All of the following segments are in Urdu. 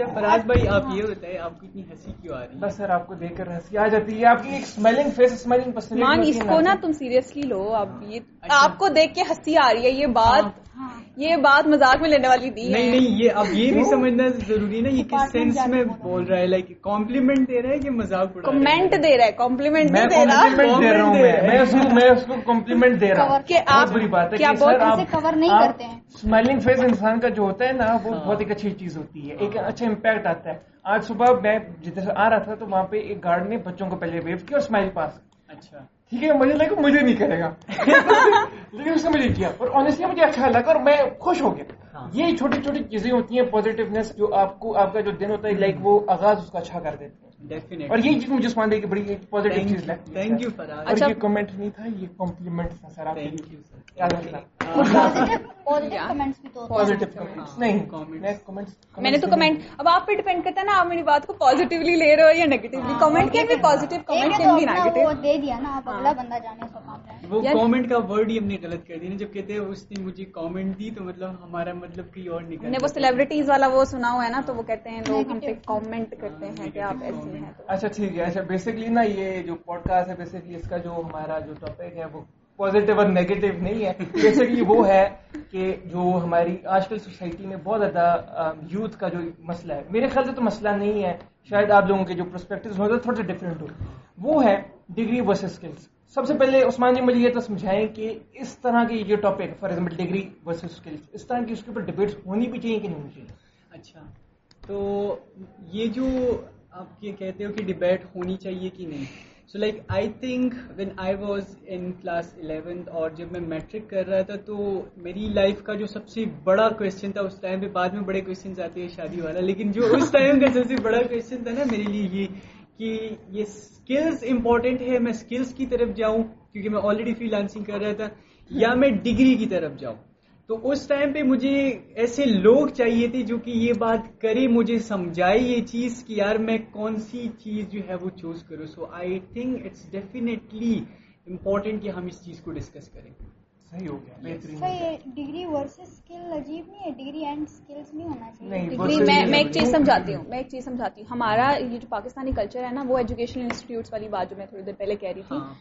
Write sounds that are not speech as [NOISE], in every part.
اچھا فراز بھائی آپ یہ بتائیں آپ کو اتنی ہنسی کیوں آ رہی ہے؟ بس سر آپ کو دیکھ کر ہنسی آ جاتی ہے۔ آپ کی ایک اسمیلنگ فیس اسمیلنگ پسند مان اس کو نا تم سیریسلی لو اب یہ آپ کو دیکھ کے ہنسی آ رہی ہے یہ بات۔ یہ بات مذاق میں لینے والی دی ہے نہیں نہیں یہ اب یہ بھی سمجھنا ضروری نا یہ کس سینس میں بول رہا ہے؟ لائک کمپلیمنٹ دے رہا ہے کہ مذاق اڑا رہا ہے؟ کمنٹ دے رہا ہے کمپلیمنٹ دے رہا۔ کمپلیمنٹ دے رہا ہوں میں۔ میں اس کو میں اس کو کمپلیمنٹ دے رہا ہوں۔ کہ آپ بہت بری بات ہے کہ cover نہیں کرتے ہیں۔ اسمائلنگ فیس انسان کا جو ہوتا ہے نا وہ بہت ایک اچھی چیز ہوتی ہے ایک اچھا امپیکٹ آتا ہے۔ آج صبح میں جدھر سے آ رہا تھا تو وہاں پہ ایک گارڈ نے بچوں کو پہلے ویو کیا اور اسمائل پاس اچھا۔ ٹھیک ہے مجھے لگا مجھے نہیں کرے گا۔ [LAUGHS] لیکن اس نے مجھے کیا۔ اور آنےسٹلی مجھے اچھا لگا اور میں خوش ہو گیا۔ ہاں۔ یہ چھوٹی چھوٹی چیزیں ہوتی ہیں پازیٹیونیس جو آپ کو آپ کا جو دن ہوتا ہے لائک وہ آغاز اس کا اچھا کر دیتے ہیں۔ ڈیفینیٹ اور یہی چیز مجھے عثمان بھائی کی بڑی پازیٹیو چیز لگتی ہے۔ تھینک یو فراز اور۔ یہ کمنٹ نہیں تھا یہ کمپلیمنٹ تھا سر آپ تھینک یو سر میں نے تو کمنٹ اب آپ پہ ڈیپینڈ کرتا ہے نا آپ میری بات کو پازیٹیولی لے رہے ہو یا نیگیٹولی کمنٹ کین بھی پازیٹیو ایک کمنٹ کین تو بھی نیگیٹو وہ دے دیا نا آپ اگلا بندہ جانے اس کا کام ہے وہ کامنٹ کا ورڈ ہی ہم نے غلط کر دی نا جب کہتے ہیں اس نے مجھے کامنٹ دی تو مطلب ہمارا مطلب کوئی اور نکل نے وہ سیلیبریٹیز والا وہ سنا ہوا ہے نا تو وہ کہتے ہیں لوگ ہم پہ کامنٹ کرتے ہیں کہ آپ ایسے ہیں اچھا ٹھیک ہے اچھا بیسکلی نا یہ جو پوڈ کاسٹ ہے بیسکلی اس کا جو ہمارا جو ٹاپک ہے وہ پازیٹیو اور نیگیٹو نہیں ہے. بیسکلی وہ ہے کہ جو ہماری آج کل سوسائٹی میں بہت زیادہ یوتھ کا جو مسئلہ ہے. میرے خیال سے تو مسئلہ نہیں ہے. شاید آپ لوگوں کے جو پرسپیکٹو ہوتے تھوڑا سا ڈفرینٹ ہو وہ ہے ڈگری ورسز اسکلس سب سے پہلے عثمان جی مجھے یہ تو سمجھائیں کہ اس طرح کی جو topic for example degree versus skills اس طرح کی اس کے اوپر ڈبیٹس ہونی بھی چاہیے کہ نہیں ہونی چاہیے؟ اچھا. تو یہ جو آپ یہ کہتے ہو کہ ڈبیٹ ہونی چاہیے کہ نہیں؟ So like I think when I was in class eleventh اور جب میں میٹرک کر رہا تھا تو میری لائف کا جو سب سے بڑا کوشچن تھا، اس ٹائم پہ بعد میں بڑے کوشچنس آتے ہیں شادی والا، لیکن جو اس ٹائم کا سب سے بڑا کوشچن تھا نا میرے لیے یہ کہ یہ اسکلس امپورٹنٹ ہے، میں اسکلس کی طرف جاؤں کیونکہ میں آلریڈی فری لانسنگ کر رہا تھا، یا میں ڈگری کی طرف جاؤں۔ تو اس ٹائم پہ مجھے ایسے لوگ چاہیے تھے جو کہ یہ بات کرے مجھے سمجھائے یہ چیز کہ یار میں کون سی چیز جو ہے وہ چوز کروں۔ So I think it's definitely important کہ ہم اس چیز کو ڈسکس کریں۔ صحیح ہو گیا بہترین سر یہ ڈگری ورسز اسکل عجیب نہیں ہے ڈگری اینڈ نہیں ہونا چاہیے۔ ڈگری میں میں ایک چیز سمجھاتی ہوں میں ایک چیز سمجھاتی ہوں۔ ہمارا یہ جو پاکستانی کلچر ہے نا وہ ایجوکیشنل انسٹیٹیوٹس والی بات جو میں تھوڑی دیر پہلے کہہ رہی تھی ہاں۔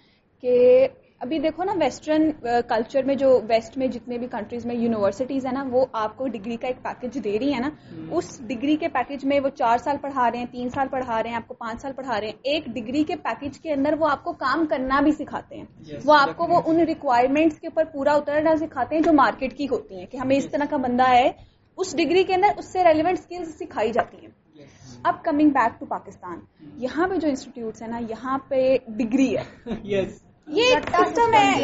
کہ ابھی دیکھو نا ویسٹرن کلچر میں جو ویسٹ میں جتنے بھی کنٹریز میں یونیورسٹیز ہیں نا وہ آپ کو ڈگری کا ایک پیکج دے رہی ہے نا۔ اس ڈگری کے پیکج میں وہ چار سال پڑھا رہے ہیں تین سال پڑھا رہے ہیں آپ کو پانچ سال پڑھا رہے ہیں۔ ایک ڈگری کے پیکج کے اندر وہ آپ کو کام کرنا بھی سکھاتے ہیں۔ وہ آپ کو وہ ان ریکوائرمنٹس کے اوپر پورا اترنا سکھاتے ہیں جو مارکیٹ کی ہوتی ہیں کہ ہمیں اس طرح کا بندہ ہے۔ اس ڈگری کے اندر اس سے ریلیونٹ اسکلس سکھائی جاتی ہیں۔ اب کمنگ بیک ٹو پاکستان یہاں پہ جو انسٹیٹیوٹس ہیں نا یہاں پہ ڈگری ہے۔ [LAUGHS] یہ ایک سسٹم ہے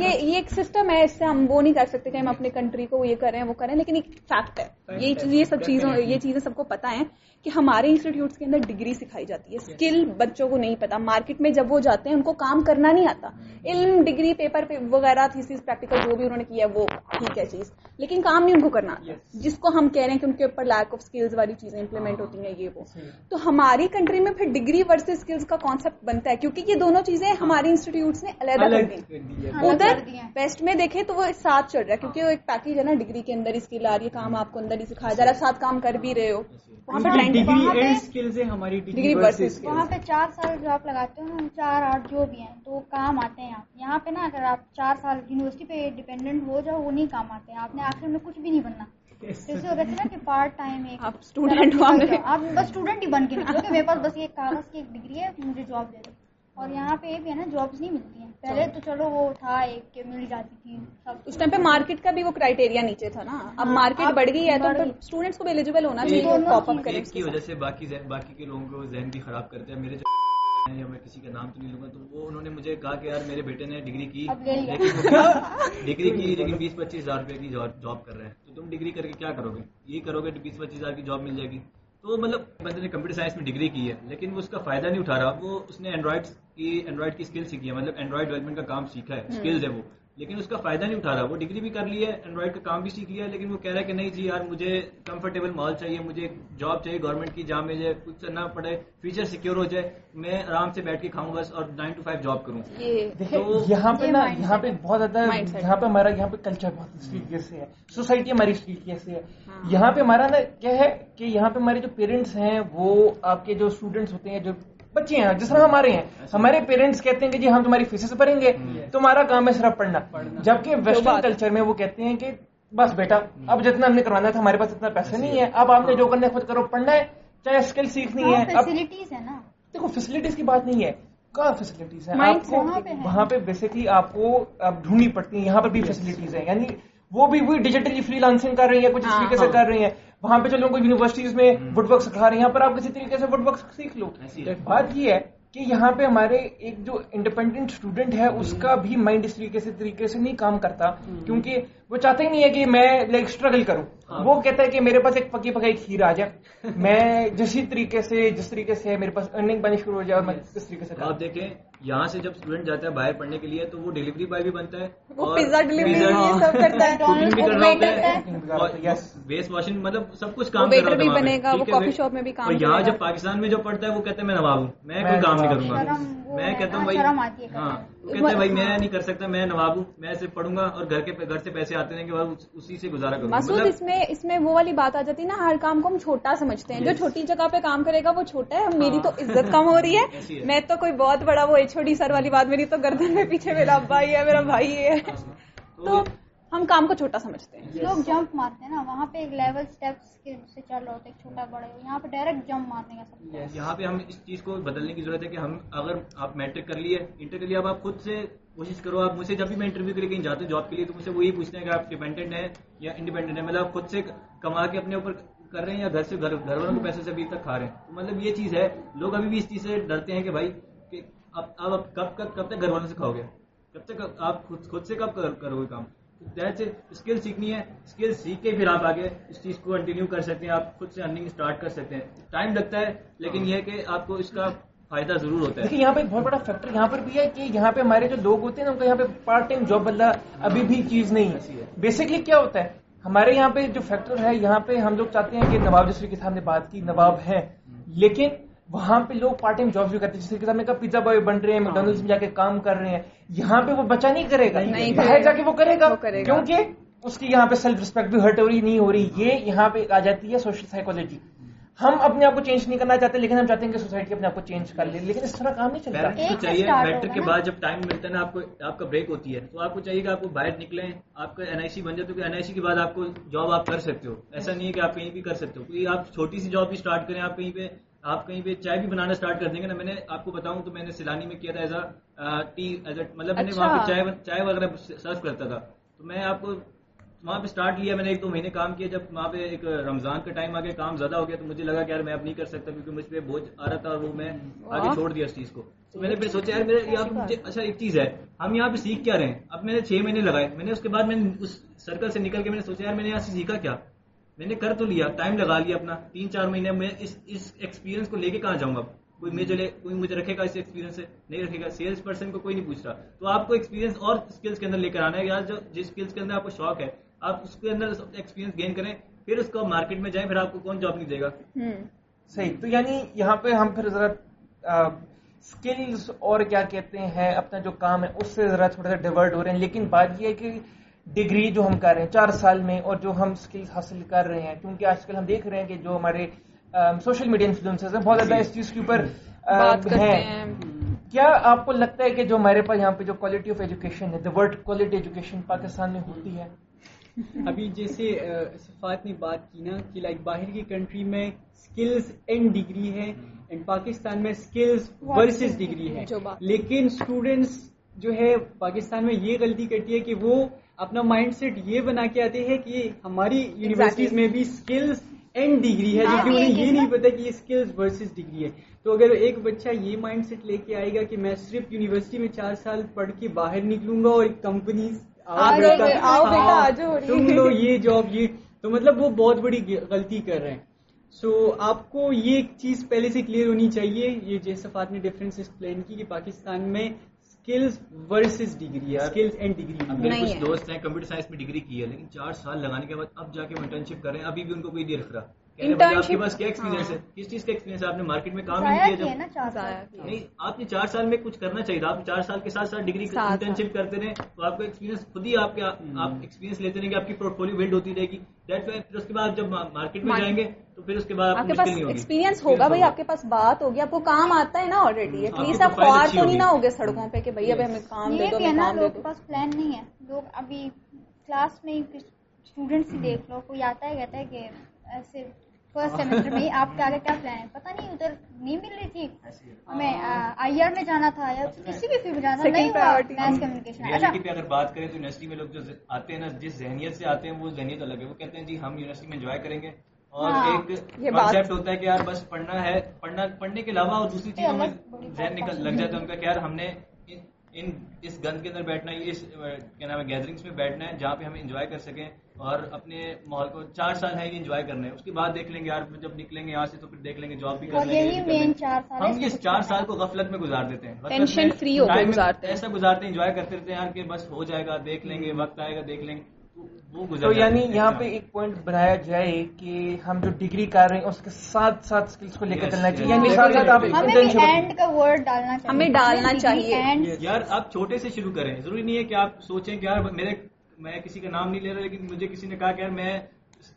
یہ- ایک سسٹم ہے اس سے ہم وہ نہیں کر سکتے کہ ہم اپنے کنٹری کو یہ کریں وہ کریں لیکن ایک فیکٹ ہے۔ یہ یہ سب چیزوں. یہ چیزیں سب کو پتا ہے کہ ہمارے انسٹیٹیوٹس کے اندر ڈگری سکھائی جاتی ہے۔ اسکل بچوں کو نہیں پتا مارکیٹ میں جب وہ جاتے ہیں ان کو کام کرنا نہیں آتا۔ علم ڈگری پیپر پہ وغیرہ تھیسس پریکٹیکل جو بھی انہوں نے کیا وہ ٹھیک ہے چیز۔ لیکن کام نہیں ان کو کرنا آتا. جس کو ہم کہہ رہے ہیں کہ ان کے اوپر لیک آف اسکلز والی چیزیں امپلیمنٹ ہوتی ہیں یہ وہ۔ تو ہماری کنٹری میں پھر ڈگری ورسز اسکلز کا کانسیپٹ بنتا ہے۔ کیونکہ یہ دونوں چیزیں ہمارے انسٹیٹیوٹس نے علیحدہ کر دی۔ ہے۔ ادھر۔ ویسٹ میں دیکھیں تو وہ ساتھ چل رہا ہے کیونکہ وہ ایک پیکج ہے نا ڈگری کے اندر اسکل آ رہی ہے کام آپ کو اندر ہی سکھایا جا رہا ہے ساتھ کام کر بھی رہے ہو۔ وہاں پہ ڈگری وہاں پہ- اینڈ اسکلز ہے ہماری Degree ڈگری versus ورسز وہاں پہ چار سال جو آپ لگاتے ہو نا چار آٹھ جو بھی ہیں تو وہ کام آتے ہیں۔ آپ یہاں پہ نا اگر آپ چار سال یونیورسٹی پہ ڈیپینڈنٹ ہو جاؤ وہ نہیں کام آتے۔ ہیں آپ نے آخر میں کچھ بھی نہیں بننا۔ جیسے ہو رہا تھا نا کہ پارٹ ٹائم ایک آپ آپ بس اسٹوڈنٹ ہی بن کے نکلو کہ میرے پاس بس یہ کاغذ کی ایک ڈگری ہے مجھے جاب دے دو۔ اور یہاں پہ یہ بھی ہے نا جابس نہیں ملتی ہیں۔ پہلے تو چلو وہ تھا ایک کہ مل جاتی تھی سب اس ٹائم پہ مارکیٹ کا بھی وہ کرائٹیریا نیچے تھا نا۔ اب مارکیٹ بڑھ گئی ہے تو اسٹوڈینٹس کو بھی ایلیجیبل ہونا چاہیے ٹاپ اپ کریں کی وجہ سے باقی باقی کے لوگوں کو ذہن بھی خراب کرتے ہیں۔ میرے یا میں کسی کا نام تو نہیں لوں گا تو وہ انہوں نے مجھے کہا کہ یار میرے بیٹے نے ڈگری کی۔ ڈگری کی لیکن بیس پچیس ہزار روپے کی جاب کر رہے ہیں۔ تو تم ڈگری کر کے کیا کرو گے؟ یہ کرو گے بیس پچیس ہزار کی جاب مل جائے گی۔ تو مطلب بندے نے کمپیوٹر سائنس میں ڈگری کی ہے لیکن وہ اس کا فائدہ نہیں اٹھا رہا۔ وہ اس نے اینڈرائڈ کی اینڈرائڈ کی اسکل سیکھی ہے مطلب اینڈرائڈ ڈیولپمنٹ کا کام سیکھا ہے اسکلز ہے وہ۔ لیکن اس کا فائدہ نہیں اٹھا رہا وہ ڈگری بھی کر لی ہے اینڈرائڈ کا کام بھی سیکھ لیا ہے لیکن وہ کہہ رہا ہے کہ نہیں جی یار مجھے کمفرٹیبل مال چاہیے مجھے جاب چاہیے گورنمنٹ کی جہاں مجھے کچھ کرنا پڑے فیوچر سیکیور ہو جائے میں آرام سے بیٹھ کے کھاؤں بس اور نائن ٹو فائیو جاب کروں۔ یہ دیکھیں تو یہاں پہ نا یہاں پہ بہت زیادہ. یہاں پہ ہمارا یہاں پہ کلچر بہت اس طریقے سے ہے۔ سوسائٹی ہماری اس طریقے سے ہے۔ ہاں۔ یہاں پہ ہمارا نا کیا ہے کہ یہاں پہ ہمارے جو پیرنٹس ہیں وہ آپ کے جو اسٹوڈنٹس ہوتے ہیں جو بچے ہیں جس طرح ہمارے ہیں۔ ہمارے پیرنٹس کہتے ہیں کہ جی ہم تمہاری فیسز بھریں گے تمہارا کام ہے صرف پڑھنا۔ جبکہ ویسٹرن۔ کلچر میں وہ کہتے ہیں کہ بس بیٹا اب جتنا ہم نے کروانا تھا ہمارے پاس اتنا پیسے نہیں ہے۔ اب آپ نے جو کرنا ہے خود کرو۔ پڑھنا ہے چاہے اسکل سیکھنی ہے۔ نا؟ دیکھو فیسلٹیز کی بات نہیں ہے۔ کہاں فیسلٹیز ہیں؟ وہاں پہ بیسکلی آپ کو اب ڈھونڈنی پڑتی ہیں۔ یہاں پر بھی فیسلٹیز ہیں۔ یعنی وہ بھی وہی ڈیجیٹلی فری لانسنگ کر رہی ہیں کچھ اس ہاں، طریقے سے ہاں۔ کر رہی ہیں۔ وہاں پہ چلو کوئی یونیورسٹیز میں وڈ ورک سکھا رہے ہیں یہاں پر آپ کسی طریقے سے وڈ ورک سیکھ لو بات یہ ہے کہ یہاں پہ ہمارے ایک جو انڈیپینڈنٹ اسٹوڈنٹ ہے اس کا بھی مائنڈ اس طریقے سے طریقے سے نہیں کام کرتا۔ کیونکہ وہ چاہتا ہی نہیں ہے کہ میں لائک اسٹرگل کروں. ہاں۔ وہ کہتا ہے کہ میرے پاس ایک پکی پکائی کھیر آ جائے. [LAUGHS] میں جسی طریقے سے جس طریقے سے میرے پاس ارننگ بنی شروع ہو جائے اور میں اس طریقے سے آپ دیکھیں یہاں سے جب اسٹوڈنٹ جاتا ہے باہر پڑھنے کے لیے تو وہ ڈیلیوری بوائے بھی بنتا ہے وہ ڈلیوری بھی. ویسٹ [LAUGHS] واشنگ مطلب سب کچھ کام waiter رہا ہوتا بھی ہے بنے گا، وہ shop میں بھی کام اور یہاں۔ جب پاکستان میں جو پڑھتا ہے وہ کہتا ہے میں نواب ہوں میں کوئی کام نہیں کروں گا۔ میں کہتا ہوں بھائی ہاں کہتے ہیں بھائی میں نہیں کر سکتا میں نواب ہوں میں صرف پڑھوں گا اور گھر کے گھر سے پیسے آتے رہیں گے اور اسی سے گزارا کروں گا. مسعود مطلب اس میں اس میں وہ والی بات آ جاتی ہے نا ہر کام کو ہم چھوٹا سمجھتے ہیں جو. چھوٹی جگہ پہ کام کرے گا وہ چھوٹا ہے میری تو عزت کم ہو رہی ہے۔ میں تو کوئی بہت بڑا وہ چھوٹی سر والی بات میری تو گردن میں پیچھے میرا ابا ہی ہے میرا بھائی ہے۔ تو ہم کام کو چھوٹا سمجھتے ہیں۔ لوگ جمپ مارتے ہیں نا وہاں پہ ایک لیول اسٹیپس کے سے چل رہا ہوتا ہے ایک چھوٹا بڑے یہاں پہ ڈائریکٹ جمپ مارنے کا سب یہاں پہ ہم اس چیز کو بدلنے کی ضرورت ہے کہ ہم اگر آپ میٹرک کر لیے انٹر کر لیے اب آپ خود سے کوشش کرو آپ مجھ سے جب بھی میں انٹرویو کے لیے کہیں جاتا ہوں جاب کے لیے تو مجھ سے وہی پوچھتے ہیں کہ آپ ڈیپینڈنٹ ہیں یا انڈیپینڈنٹ ہیں؟ مطلب آپ خود سے کما کے اپنے اوپر کر رہے ہیں یا گھر سے گھر گھر والوں کے پیسے سے ابھی تک کھا رہے ہیں؟ تو مطلب یہ چیز ہے لوگ ابھی بھی اس چیز سے ڈرتے ہیں کہ بھائی کہ اب اب آپ کب کب کب تک گھر والوں سے کھاؤ گے؟ کب تک آپ خود خود سے کب کر- کرو گے کام؟ اسکل سیکھنی ہے اسکل سیکھ کے پھر آپ آگے اس چیز کو کنٹینیو کر سکتے ہیں آپ خود سے ارننگ اسٹارٹ کر سکتے ہیں ٹائم لگتا ہے لیکن یہ کہ آپ کو اس کا فائدہ ضرور ہوتا ہے دیکھیں یہاں پہ ایک بہت بڑا فیکٹر یہاں پر بھی ہے کہ یہاں پہ ہمارے جو لوگ ہوتے ہیں نا ان کا یہاں پہ پارٹ ٹائم جاب والا ابھی بھی چیز نہیں ہے۔ بیسکلی کیا ہوتا ہے ہمارے یہاں پہ جو فیکٹر ہے یہاں پہ ہم لوگ چاہتے ہیں کہ نواب جس طریقے سے ہم نے بات کی نواب ہیں لیکن وہاں پہ لوگ پارٹ ٹائم جاب بھی کرتے ہیں جس طریقے سے ہم نے کہا پیزا بوائے بن رہے ہیں میکڈونلڈس میں جا کے کام کر رہے ہیں۔ یہاں پہ وہ بچہ نہیں کرے گا نہیں باہر۔ جا کے وہ کرے گا۔ کیونکہ اس کی یہاں پہ سیلف ریسپیکٹ بھی ہرٹ ہو رہی نہیں ہو رہی۔ یہ یہاں پہ آ جاتی ہے سوشل سائیکولوجی ہم اپنے آپ کو چینج نہیں کرنا چاہتے لیکن ہم چاہتے ہیں کہ سوسائٹی اپنے آپ کو چینج کر لے۔ لیکن اس طرح کام نہیں چلتا۔ کو چاہیے میٹرک کے۔ بعد جب ٹائم ملتا ہے نا آپ کو آپ کا بریک ہوتی ہے۔ تو آپ کو چاہیے کہ آپ کو باہر نکلیں آپ کا این آئی سی بن جائے تو این آئی سی کے بعد آپ کو جاب آپ کر سکتے ہو۔ ایسا نہیں ہے کہ آپ کہیں بھی کر سکتے ہو۔ آپ چھوٹی سی جاب بھی اسٹارٹ کریں آپ کہیں پہ آپ کہیں پہ چائے بھی بنانا اسٹارٹ کر دیں گے نا میں نے آپ کو بتاؤں تو میں نے سیلانی میں کیا تھا as a T as a مطلب میں نے وہاں پہ اچھا۔ چائے چائے وغیرہ سرو کرتا تھا تو میں آپ کو وہاں پہ اسٹارٹ لیا میں نے ایک دو مہینے کام کیا جب وہاں پہ ایک رمضان کا ٹائم آ گیا کام زیادہ ہو گیا تو مجھے لگا کہ یار میں اب نہیں کر سکتا کیونکہ مجھ پہ بوجھ آ رہا تھا اور وہ میں آگے۔ چھوڑ دیا اس چیز کو تو میں نے پھر سوچا یار میرے یہاں پہ مجھے اچھا ایک چیز ہے ہم یہاں پہ سیکھ کیا رہے ہیں اب میں نے چھ مہینے لگائے میں نے اس کے بعد میں اس سرکل سے نکل کے میں نے سوچا یار میں نے یہاں سے سیکھا کیا میں نے کر تو لیا ٹائم لگا لیا اپنا تین چار مہینے میں اس اس ایکسپیرینس کو لے کے کہاں جاؤں گا؟ کوئی مجھے لے کوئی مجھے رکھے گا اس ایکسپیرینس سے؟ نہیں رکھے گا۔ سیلس پرسن کو کوئی نہیں پوچھ رہا۔ تو آپ کو ایکسپیرینس اور اسکلس کے اندر لے کر آنا ہے۔ یا جو جس اسکلس کے اندر آپ کو شوق ہے آپ اس کے اندر ایکسپیرینس گین کریں پھر اس کو مارکیٹ میں جائیں پھر آپ کو کون جاب نہیں دے گا؟ صحیح۔ تو یعنی یہاں پہ ہم پھر ذرا اسکلز اور کیا کہتے ہیں اپنا جو کام ہے اس سے ذرا تھوڑا سا ڈیورٹ ہو رہے ہیں۔ لیکن بات یہ ہے کہ ڈگری جو ہم کر رہے ہیں چار سال میں اور جو ہم اسکلز حاصل کر رہے ہیں کیونکہ آج کل ہم دیکھ رہے ہیں کہ جو ہمارے سوشل میڈیا انفلوئنسز ہیں بہت زیادہ اس چیز کے اوپر ہیں۔ کیا آپ کو لگتا ہے کہ جو ہمارے پاس یہاں پہ جو کوالٹی آف ایجوکیشن ہے the word quality education Pakistan میں ہوتی ہے؟ ابھی جیسے صفات نے بات کی نا کہ لائک باہر کی کنٹری میں اسکلز اینڈ ڈگری ہے اینڈ پاکستان میں اسکلز ورسز ڈگری ہے لیکن اسٹوڈینٹس جو ہے پاکستان میں یہ غلطی کرتی ہے کہ وہ اپنا مائنڈ سیٹ یہ بنا کے آتے ہیں کہ ہماری یونیورسٹیز میں بھی اسکلز اینڈ ڈگری ہے ہاں، جبکہ انہیں یہ نہیں پتا کہ یہ اسکلز ورسز ڈگری ہے۔ تو اگر ایک بچہ یہ مائنڈ سیٹ لے کے آئے گا کہ میں صرف یونیورسٹی میں چار سال پڑھ کے باہر نکلوں گا اور کمپنیز جاؤ۔ تم لو یہ جاب یہ۔ تو مطلب وہ بہت بڑی غلطی کر رہے ہیں۔ سو آپ کو یہ ایک چیز پہلے سے کلیئر ہونی چاہیے یہ جیسے صفات نے ڈفرینس ایکسپلین کی کہ پاکستان میں skills versus degree skills and degree میرے کچھ ہے۔ دوست ہیں کمپیوٹر سائنس میں ڈگری کی ہے لیکن چار سال لگانے کے بعد اب جا کے وہ انٹرنشپ کر رہے ہیں ابھی بھی ان کو کوئی نہیں رکھ رہا۔ بھائی، آپ کے Internship- پاس کیا ایکسپیرینس ہے۔ کس چیز کا ایکسپیرینس ہے؟ آپ نے مارکیٹ میں کام نہیں کیا۔ نہیں آپ نے چار سال میں کچھ کرنا چاہیے تھا۔ آپ چار سال کے ساتھ ساتھ ڈگری انٹرنشپ کرتے رہے۔ تو آپ کو ایکسپیرینس خود ہی آپ کے آپ ایکسپیرینس لیتے رہیں گے آپ کی پورٹ فولیو بلڈ ہوتی رہے گی۔ دیٹ وائی پھر اس کے بعد جب مارکیٹ میں Market- جائیں گے تو پھر اس کے بعد آپ کے پاس ایکسپیرینس ہوگا بھائی آپ کے پاس بات ہوگی۔ آپ کو کام آتا ہے نا آلریڈی ایٹ لیسٹ آپ خوار تو نہیں۔ نہ ہوگے سڑکوں پہ کہ بھائی اب ہمیں کام دے دو بھی ہے ہمیں نا کام دے لوگ دو۔ کے پاس پلان نہیں ہے۔ لوگ ابھی کلاس میں اسٹوڈینٹس ہی دیکھ لو کوئی آتا ہے کہتا ہے کہ ایسے فرسٹ سیمسٹر میں آپ کے آگے کیا پلان ہے پتہ نہیں ادھر نہیں مل رہی تھی ہمیں آئی آر میں جانا تھا یا کسی بھی فیلڈ میں جانا تھا نہیں کمیونیکیشن ریالٹی پہ اگر بات کریں تو یونیورسٹی میں لوگ جو آتے ہیں نا جس ذہنیت سے آتے ہیں وہ ذہنیت الگ ہے وہ کہتے ہیں جی ہم یونیورسٹی میں انجوائے کریں گے اور ایک کانسیپٹ ہوتا ہے کہ یار بس پڑھنا ہے پڑھنا پڑھنے کے علاوہ اور دوسری چیزوں میں الگ بڑی ذہن نکل لگ جاتا ہے ان کا کہ یار ہم نے ان- اس گند کے اندر بیٹھنا ہے اس کیا نام ہے گیدرنگس میں بیٹھنا ہے جہاں پہ ہم انجوائے کر سکیں اور اپنے ماحول کو چار سال ہے یہ انجوائے کرنا ہے اس کے بعد دیکھ لیں گے یار جب نکلیں گے یہاں سے تو پھر دیکھ لیں گے جاب بھی کر لیں گے ہم اس چار سال۔ کو غفلت میں گزار دیتے ہیں میں free ہو گزارتے ہیں۔ ایسا گزارتے ہیں انجوائے کرتے رہتے ہیں یار کہ بس ہو جائے گا دیکھ لیں گے وقت آئے گا دیکھ لیں گے تو یعنی۔ یہاں پہ ایک پوائنٹ بنایا جائے کہ ہم جو ڈگری کر رہے ہیں اس کے ساتھ ساتھ اسکلس کو لے کر چلنا. چاہیے یعنی ساتھ ساتھ آپ ہمیں بھی internship- اینڈ کا ورڈ ڈالنا چاہیے ہمیں ڈالنا degree چاہیے۔ and یار آپ چھوٹے سے شروع کریں ضروری نہیں ہے کہ آپ سوچیں کہ یار میرے میں کسی کا نام نہیں لے رہا لیکن مجھے کسی نے کہا کہ یار میں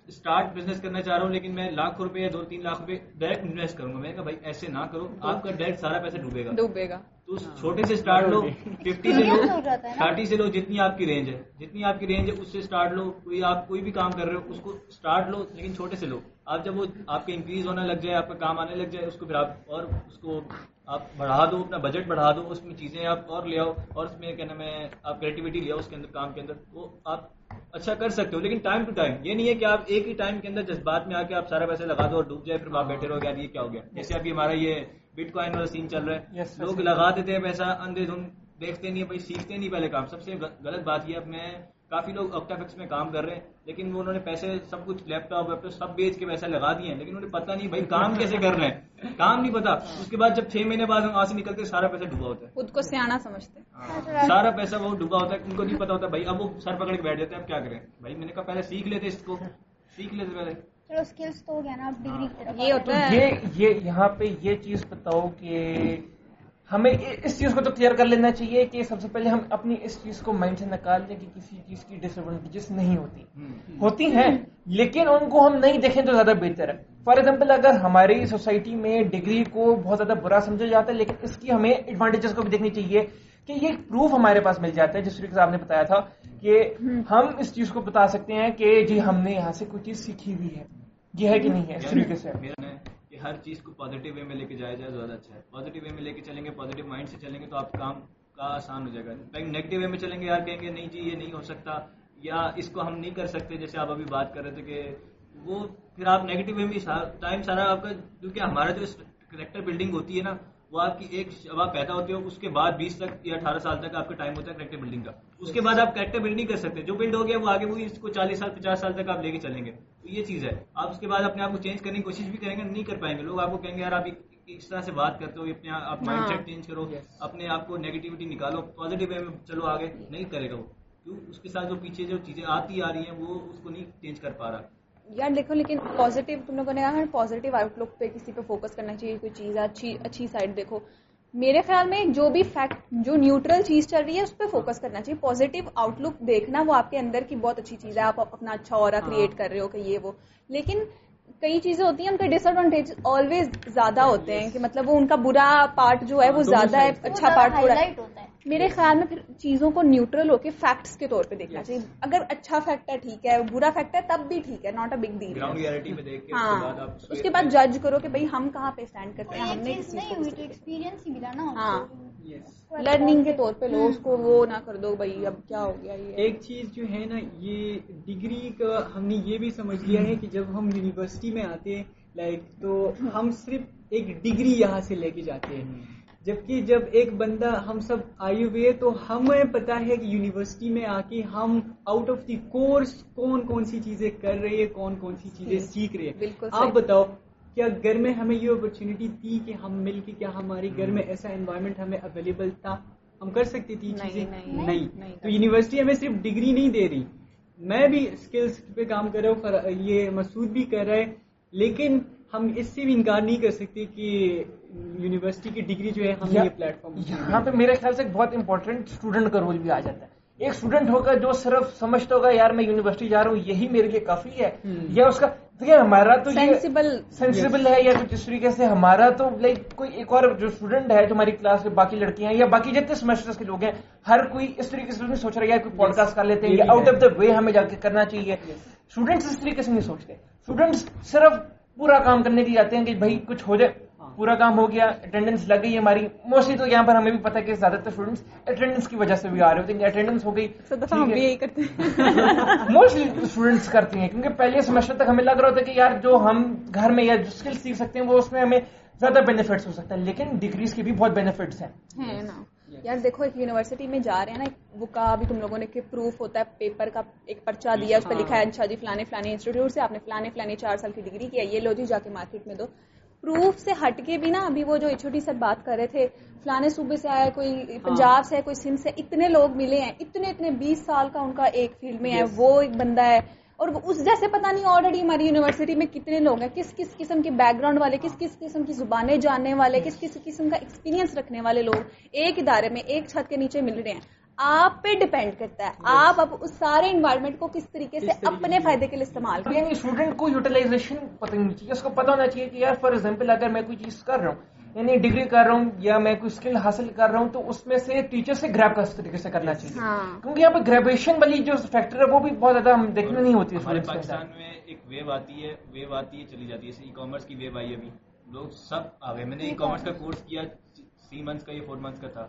اسٹارٹ بزنس کرنا چاہ رہا ہوں لیکن میں لاکھ روپے یا دو تین لاکھ روپے ڈائریکٹ انویسٹ کروں گا۔ میں نے کہا بھائی ایسے نہ کرو آپ کا ڈائریکٹ سارا پیسہ ڈوبے گا۔ ڈوبے گا۔ تو چھوٹے سے اسٹارٹ لو ففٹی سے لو Experience ہو جاتا ہے نا۔ تھرٹی سے لو جتنی آپ کی رینج ہے۔ جتنی آپ کی رینج ہے اس سے اسٹارٹ لو۔ کوئی آپ کوئی بھی کام کر رہے ہو اس کو اسٹارٹ لو لیکن چھوٹے سے لو۔ آپ جب وہ آپ کے انکریز ہونا لگ جائے آپ کا کام آنے لگ جائے اس کو پھر آپ اور اس کو آپ بڑھا دو اپنا بجٹ بڑھا دو اس میں چیزیں آپ اور لے آؤ۔ اور اس میں کیا نام ہے آپ کریٹیوٹی لے آؤ اس کے اندر کام کے اندر۔ وہ آپ اچھا کر سکتے ہو لیکن ٹائم ٹو ٹائم یہ نہیں ہے کہ آپ ایک ہی ٹائم کے اندر جذبات میں آ کے آپ سارا پیسے لگا دو اور ڈوب جائے پھر آپ بیٹھے رہو یار یہ کیا ہو گیا؟ جیسے ابھی ہمارا یہ بٹ کوائن والا سین چل رہا ہے۔ لوگ. لگا دیتے ہیں پیسہ اندھے دھن دیکھتے نہیں بھائی سیکھتے نہیں پہلے کام۔ سب سے غلط بات یہ اب میں کافی لوگ آکٹافکس میں کام کر رہے ہیں لیکن وہ انہوں نے پیسے سب کچھ لیپ ٹاپ ویپ ٹاپ سب بیچ کے پیسے لگا دیے ہیں لیکن انہیں پتا نہیں بھائی کام کیسے کر رہے ہیں۔ کام نہیں پتا اس کے بعد جب چھ مہینے بعد ہم وہاں سے نکلتے سارا پیسہ ڈوبا ہوتا ہے۔ خود کو سیاح سمجھتے۔ ہیں ہاں، سارا پیسہ وہ ڈوبا ہوتا ہے ان کو نہیں پتا ہوتا بھائی اب وہ سر پکڑ کے بیٹھ جاتے ہیں اب کیا کریں؟ بھائی میں نے کہا پہلے سیکھ لیتے اس کو۔ سیکھ لیتے پہلے۔ چلو اسکلس تو ہو گیا نا اب ڈگری یہ ہوتا۔ ہے۔ یہ یہ یہاں پہ یہ چیز بتاؤ کہ ہمیں اس چیز کو تو کلیئر کر لینا چاہیے کہ سب سے پہلے ہم اپنی اس چیز کو مائنڈ سے نکال دیں کہ کسی چیز کی ڈس ایڈوانٹیجز نہیں ہوتی۔ ہوتی ہیں لیکن ان کو ہم نہیں دیکھیں تو زیادہ بہتر ہے۔ فار ایگزامپل اگر ہماری سوسائٹی میں ڈگری کو بہت زیادہ برا سمجھا جاتا ہے لیکن اس کی ہمیں ایڈوانٹیجز کو بھی دیکھنی چاہیے کہ یہ پروف ہمارے پاس مل جاتا ہے جس طریقے سے آپ نے بتایا تھا کہ ہم اس چیز کو بتا سکتے ہیں کہ جی ہم نے یہاں سے کوئی چیز سیکھی ہوئی ہے۔ یہ ہے کہ نہیں ہے اس طریقے سے۔ کہ ہر چیز کو پازیٹیو وے میں لے کے جایا جائے زیادہ اچھا ہے۔ پازیٹیو وے میں لے کے چلیں گے پازیٹیو مائنڈ سے چلیں گے تو آپ کام کا آسان ہو جائے گا۔ لیکن نیگیٹو وے میں چلیں گے، یار کہیں گے، نہیں جی یہ نہیں ہو سکتا، یا اس کو ہم نہیں کر سکتے، جیسے آپ ابھی بات کر رہے تھے کہ وہ پھر آپ نیگیٹو وے میں ٹائم سارا آپ کا کیونکہ ہمارا جو کریکٹر بلڈنگ ہوتی ہے نا وہ آپ کی ایک شبہ پیدا ہوتی ہے اس کے بعد بیس تک یا اٹھارہ سال تک آپ کا ٹائم ہوتا ہے کریکٹر بلڈنگ کا۔ اس کے بعد آپ کریکٹر بلڈ نہیں کر سکتے۔ جو بلڈ ہو گیا وہ آگے وہ اس کو چالیس سال پچاس سال تک آپ لے کے چلیں گے۔ تو یہ چیز ہے۔ آپ اس کے بعد اپنے آپ کو چینج کرنے کی کوشش بھی کریں گے نہیں کر پائیں گے۔ لوگ آپ کو کہیں گے یار آپ اس طرح سے بات کرتے ہو اپنے آپ مائنڈ سیٹ چینج کرو۔ اپنے آپ کو نیگیٹیوٹی نکالو۔ پازیٹیو وے میں چلو آگے نہیں کرے گا وہ۔ کیوں؟ اس کے ساتھ جو پیچھے جو چیزیں آتی آ رہی ہیں وہ اس کو نہیں چینج کر پا رہا۔ یار دیکھو لیکن پازیٹیو تم لوگوں نے کہا پازیٹیو آؤٹ لک پہ کسی پہ فوکس کرنا چاہیے کوئی چیز ہے اچھی اچھی سائڈ دیکھو۔ میرے خیال میں جو بھی فیکٹ جو نیوٹرل چیز چل رہی ہے اس پہ فوکس کرنا چاہیے۔ پازیٹیو آؤٹ لک دیکھنا وہ آپ کے اندر کی بہت اچھی چیز ہے۔ آپ اپنا اچھا اور کریٹ کر رہے ہو کہ یہ وہ۔ لیکن کئی چیزیں ہوتی ہیں ان کے ڈس ایڈوانٹیج آلویز زیادہ ہوتے ہیں کہ مطلب وہ ان کا برا پارٹ جو ہے وہ زیادہ ہے اچھا پارٹ ہے۔ ہوتا ہے میرے خیال میں پھر چیزوں کو نیوٹرل ہو کے فیکٹس کے طور پہ دیکھنا چاہیے۔ اگر اچھا فیکٹ ہے ٹھیک ہے برا فیکٹ ہے تب بھی ٹھیک ہے not a big deal ground reality میں دیکھ کے اس کے ہاں اس کے بعد جج کرو کہ بھائی ہم کہاں پہ اسٹینڈ کرتے ہیں ہم نے ایکسپیرینس ہی ملا نا۔ ہاں۔ لرننگ کے طور پہ لو اس کو وہ نہ کر دو بھائی اب کیا ہو گیا یہ؟ ایک چیز جو ہے نا یہ ڈگری کا ہم نے یہ بھی سمجھ لیا ہے کہ جب ہم یونیورسٹی میں آتے ہیں لائک تو ہم صرف ایک ڈگری یہاں سے لے کے جاتے ہیں۔ جبکہ جب ایک بندہ ہم سب آئے ہوئے تو ہمیں پتا ہے کہ یونیورسٹی میں آ کے ہم آؤٹ آف دی کورس کون کون سی چیزیں کر رہے ہیں کون کون سی چیزیں سیکھ رہے ہیں۔ آپ۔ بتاؤ کیا گھر میں ہمیں یہ اپرچونیٹی تھی کہ ہم مل کے کیا ہمارے گھر میں ایسا انوائرمنٹ ہمیں اویلیبل تھا؟ ہم کر سکتے یہ نہیں، چیزیں؟ نہیں، تو یونیورسٹی ہمیں صرف ڈگری نہیں دے رہی۔ میں بھی اسکلس پہ کام کر رہا ہوں یہ مسعود بھی کر رہا ہے۔ لیکن ہم اس سے بھی انکار نہیں کر سکتے کہ یونیورسٹی کی ڈگری جو ہے یا- یہ پلیٹ فارم یہاں پہ میرے خیال سے ایک بہت امپورٹنٹ اسٹوڈنٹ کا رول بھی آ جاتا ہے۔ ایک اسٹوڈنٹ ہوگا جو صرف سمجھتا ہوگا یار میں یونیورسٹی جا رہا ہوں یہی میرے لیے کافی ہے۔ یا اس کا دیکھیں ہمارا تو یہ سینسیبل سینسیبل ہے یا کچھ اس طریقے سے ہمارا تو لائک کوئی ایک اور جو اسٹوڈنٹ ہے جو ہماری کلاس کے باقی لڑکیاں ہیں یا باقی جتنے سیمسٹر کے لوگ ہیں ہر کوئی اس طریقے سے نہیں سوچ رہا ہے کوئی پوڈ کاسٹ کر لیتے ہیں یا آؤٹ۔ آف دا وے ہمیں جا کے کرنا چاہیے۔ اسٹوڈنٹس اس طریقے سے نہیں سوچتے۔ اسٹوڈنٹس صرف پورا کام کرنے کے لیے آتے ہیں کہ بھائی کچھ ہو جائے۔ پورا کام ہو گیا اٹینڈنس لگ گئی ہماری. موسٹلی تو یہاں پر ہمیں بھی پتا کہ زیادہ تر اسٹوڈنٹس اٹینڈنس کی وجہ سے بھی آ رہے ہوتے ہیں. اٹینڈنس ہو گئی. کرتے موسٹلی اسٹوڈنٹس کرتی ہیں کیونکہ پہلے سیمسٹر تک ہمیں لگ رہا ہوتا ہے کہ یار جو ہم گھر میں یا جو اسکل سیکھ سکتے ہیں وہ اس میں ہمیں زیادہ بینیفٹس ہو سکتا ہے. لیکن ڈگریز کے بھی بہت بینیفٹس ہیں. یار دیکھو ایک یونیورسٹی میں جا رہے ہیں نا وہ کا بھی تم لوگوں نے کہ پروف ہوتا ہے پیپر کا ایک پرچہ دیا اس پہ لکھا ہے اچھا جی فلانے فلانے انسٹیٹیوٹ سے آپ نے فلانے فلانے چار سال کی ڈگری کیا یہ لو جی جا کے مارکیٹ میں دو. پروف سے ہٹ کے بھی نا ابھی وہ جو ڈی سے بات کر رہے تھے فلانے صوبے سے آیا کوئی پنجاب سے ہے کوئی سندھ سے اتنے لوگ ملے ہیں اتنے اتنے بیس سال کا ان کا ایک فیلڈ میں ہے وہ ایک بندہ ہے۔ اور اس جیسے پتا نہیں آلریڈی ہماری یونیورسٹی میں کتنے لوگ ہیں کس کس قسم کے بیک گراؤنڈ والے کس کس قسم کی زبانیں جاننے والے کس کس قسم کا ایکسپیرینس رکھنے والے لوگ ایک ادارے میں ایک چھت کے نیچے مل رہے ہیں۔ آپ پہ ڈپینڈ کرتا ہے۔ آپ اب اس سارے انوائرمنٹ کو کس طریقے سے اپنے فائدے کے لیے استعمال کریں۔ یعنی اسٹوڈنٹ کو یوٹیلائزیشن پتہ نہیں چاہیے اس کو پتا ہونا چاہیے کہ یار فار ایگزامپل اگر میں کوئی چیز کر رہا ہوں یعنی ڈگری کر رہا ہوں یا میں کوئی اسکل حاصل کر رہا ہوں تو اس میں سے ٹیچر سے گریب کا اس طریقے سے کرنا چاہیے۔ ہاں۔ کیونکہ یہاں پہ گریجویشن والی جو فیکٹر ہے وہ بھی بہت زیادہ ہم دیکھنے نہیں ہوتی ہے ہمارے۔ پاکستان میں ایک ویو آتی ہے ویو آتی ہے چلی جاتی ہے ای کامرس کی ویو آئی ابھی۔ لوگ سب آ گئے میں نے ای کامرس کا کورس کیا تھری منتھس کا یا فور منتھس کا تھا۔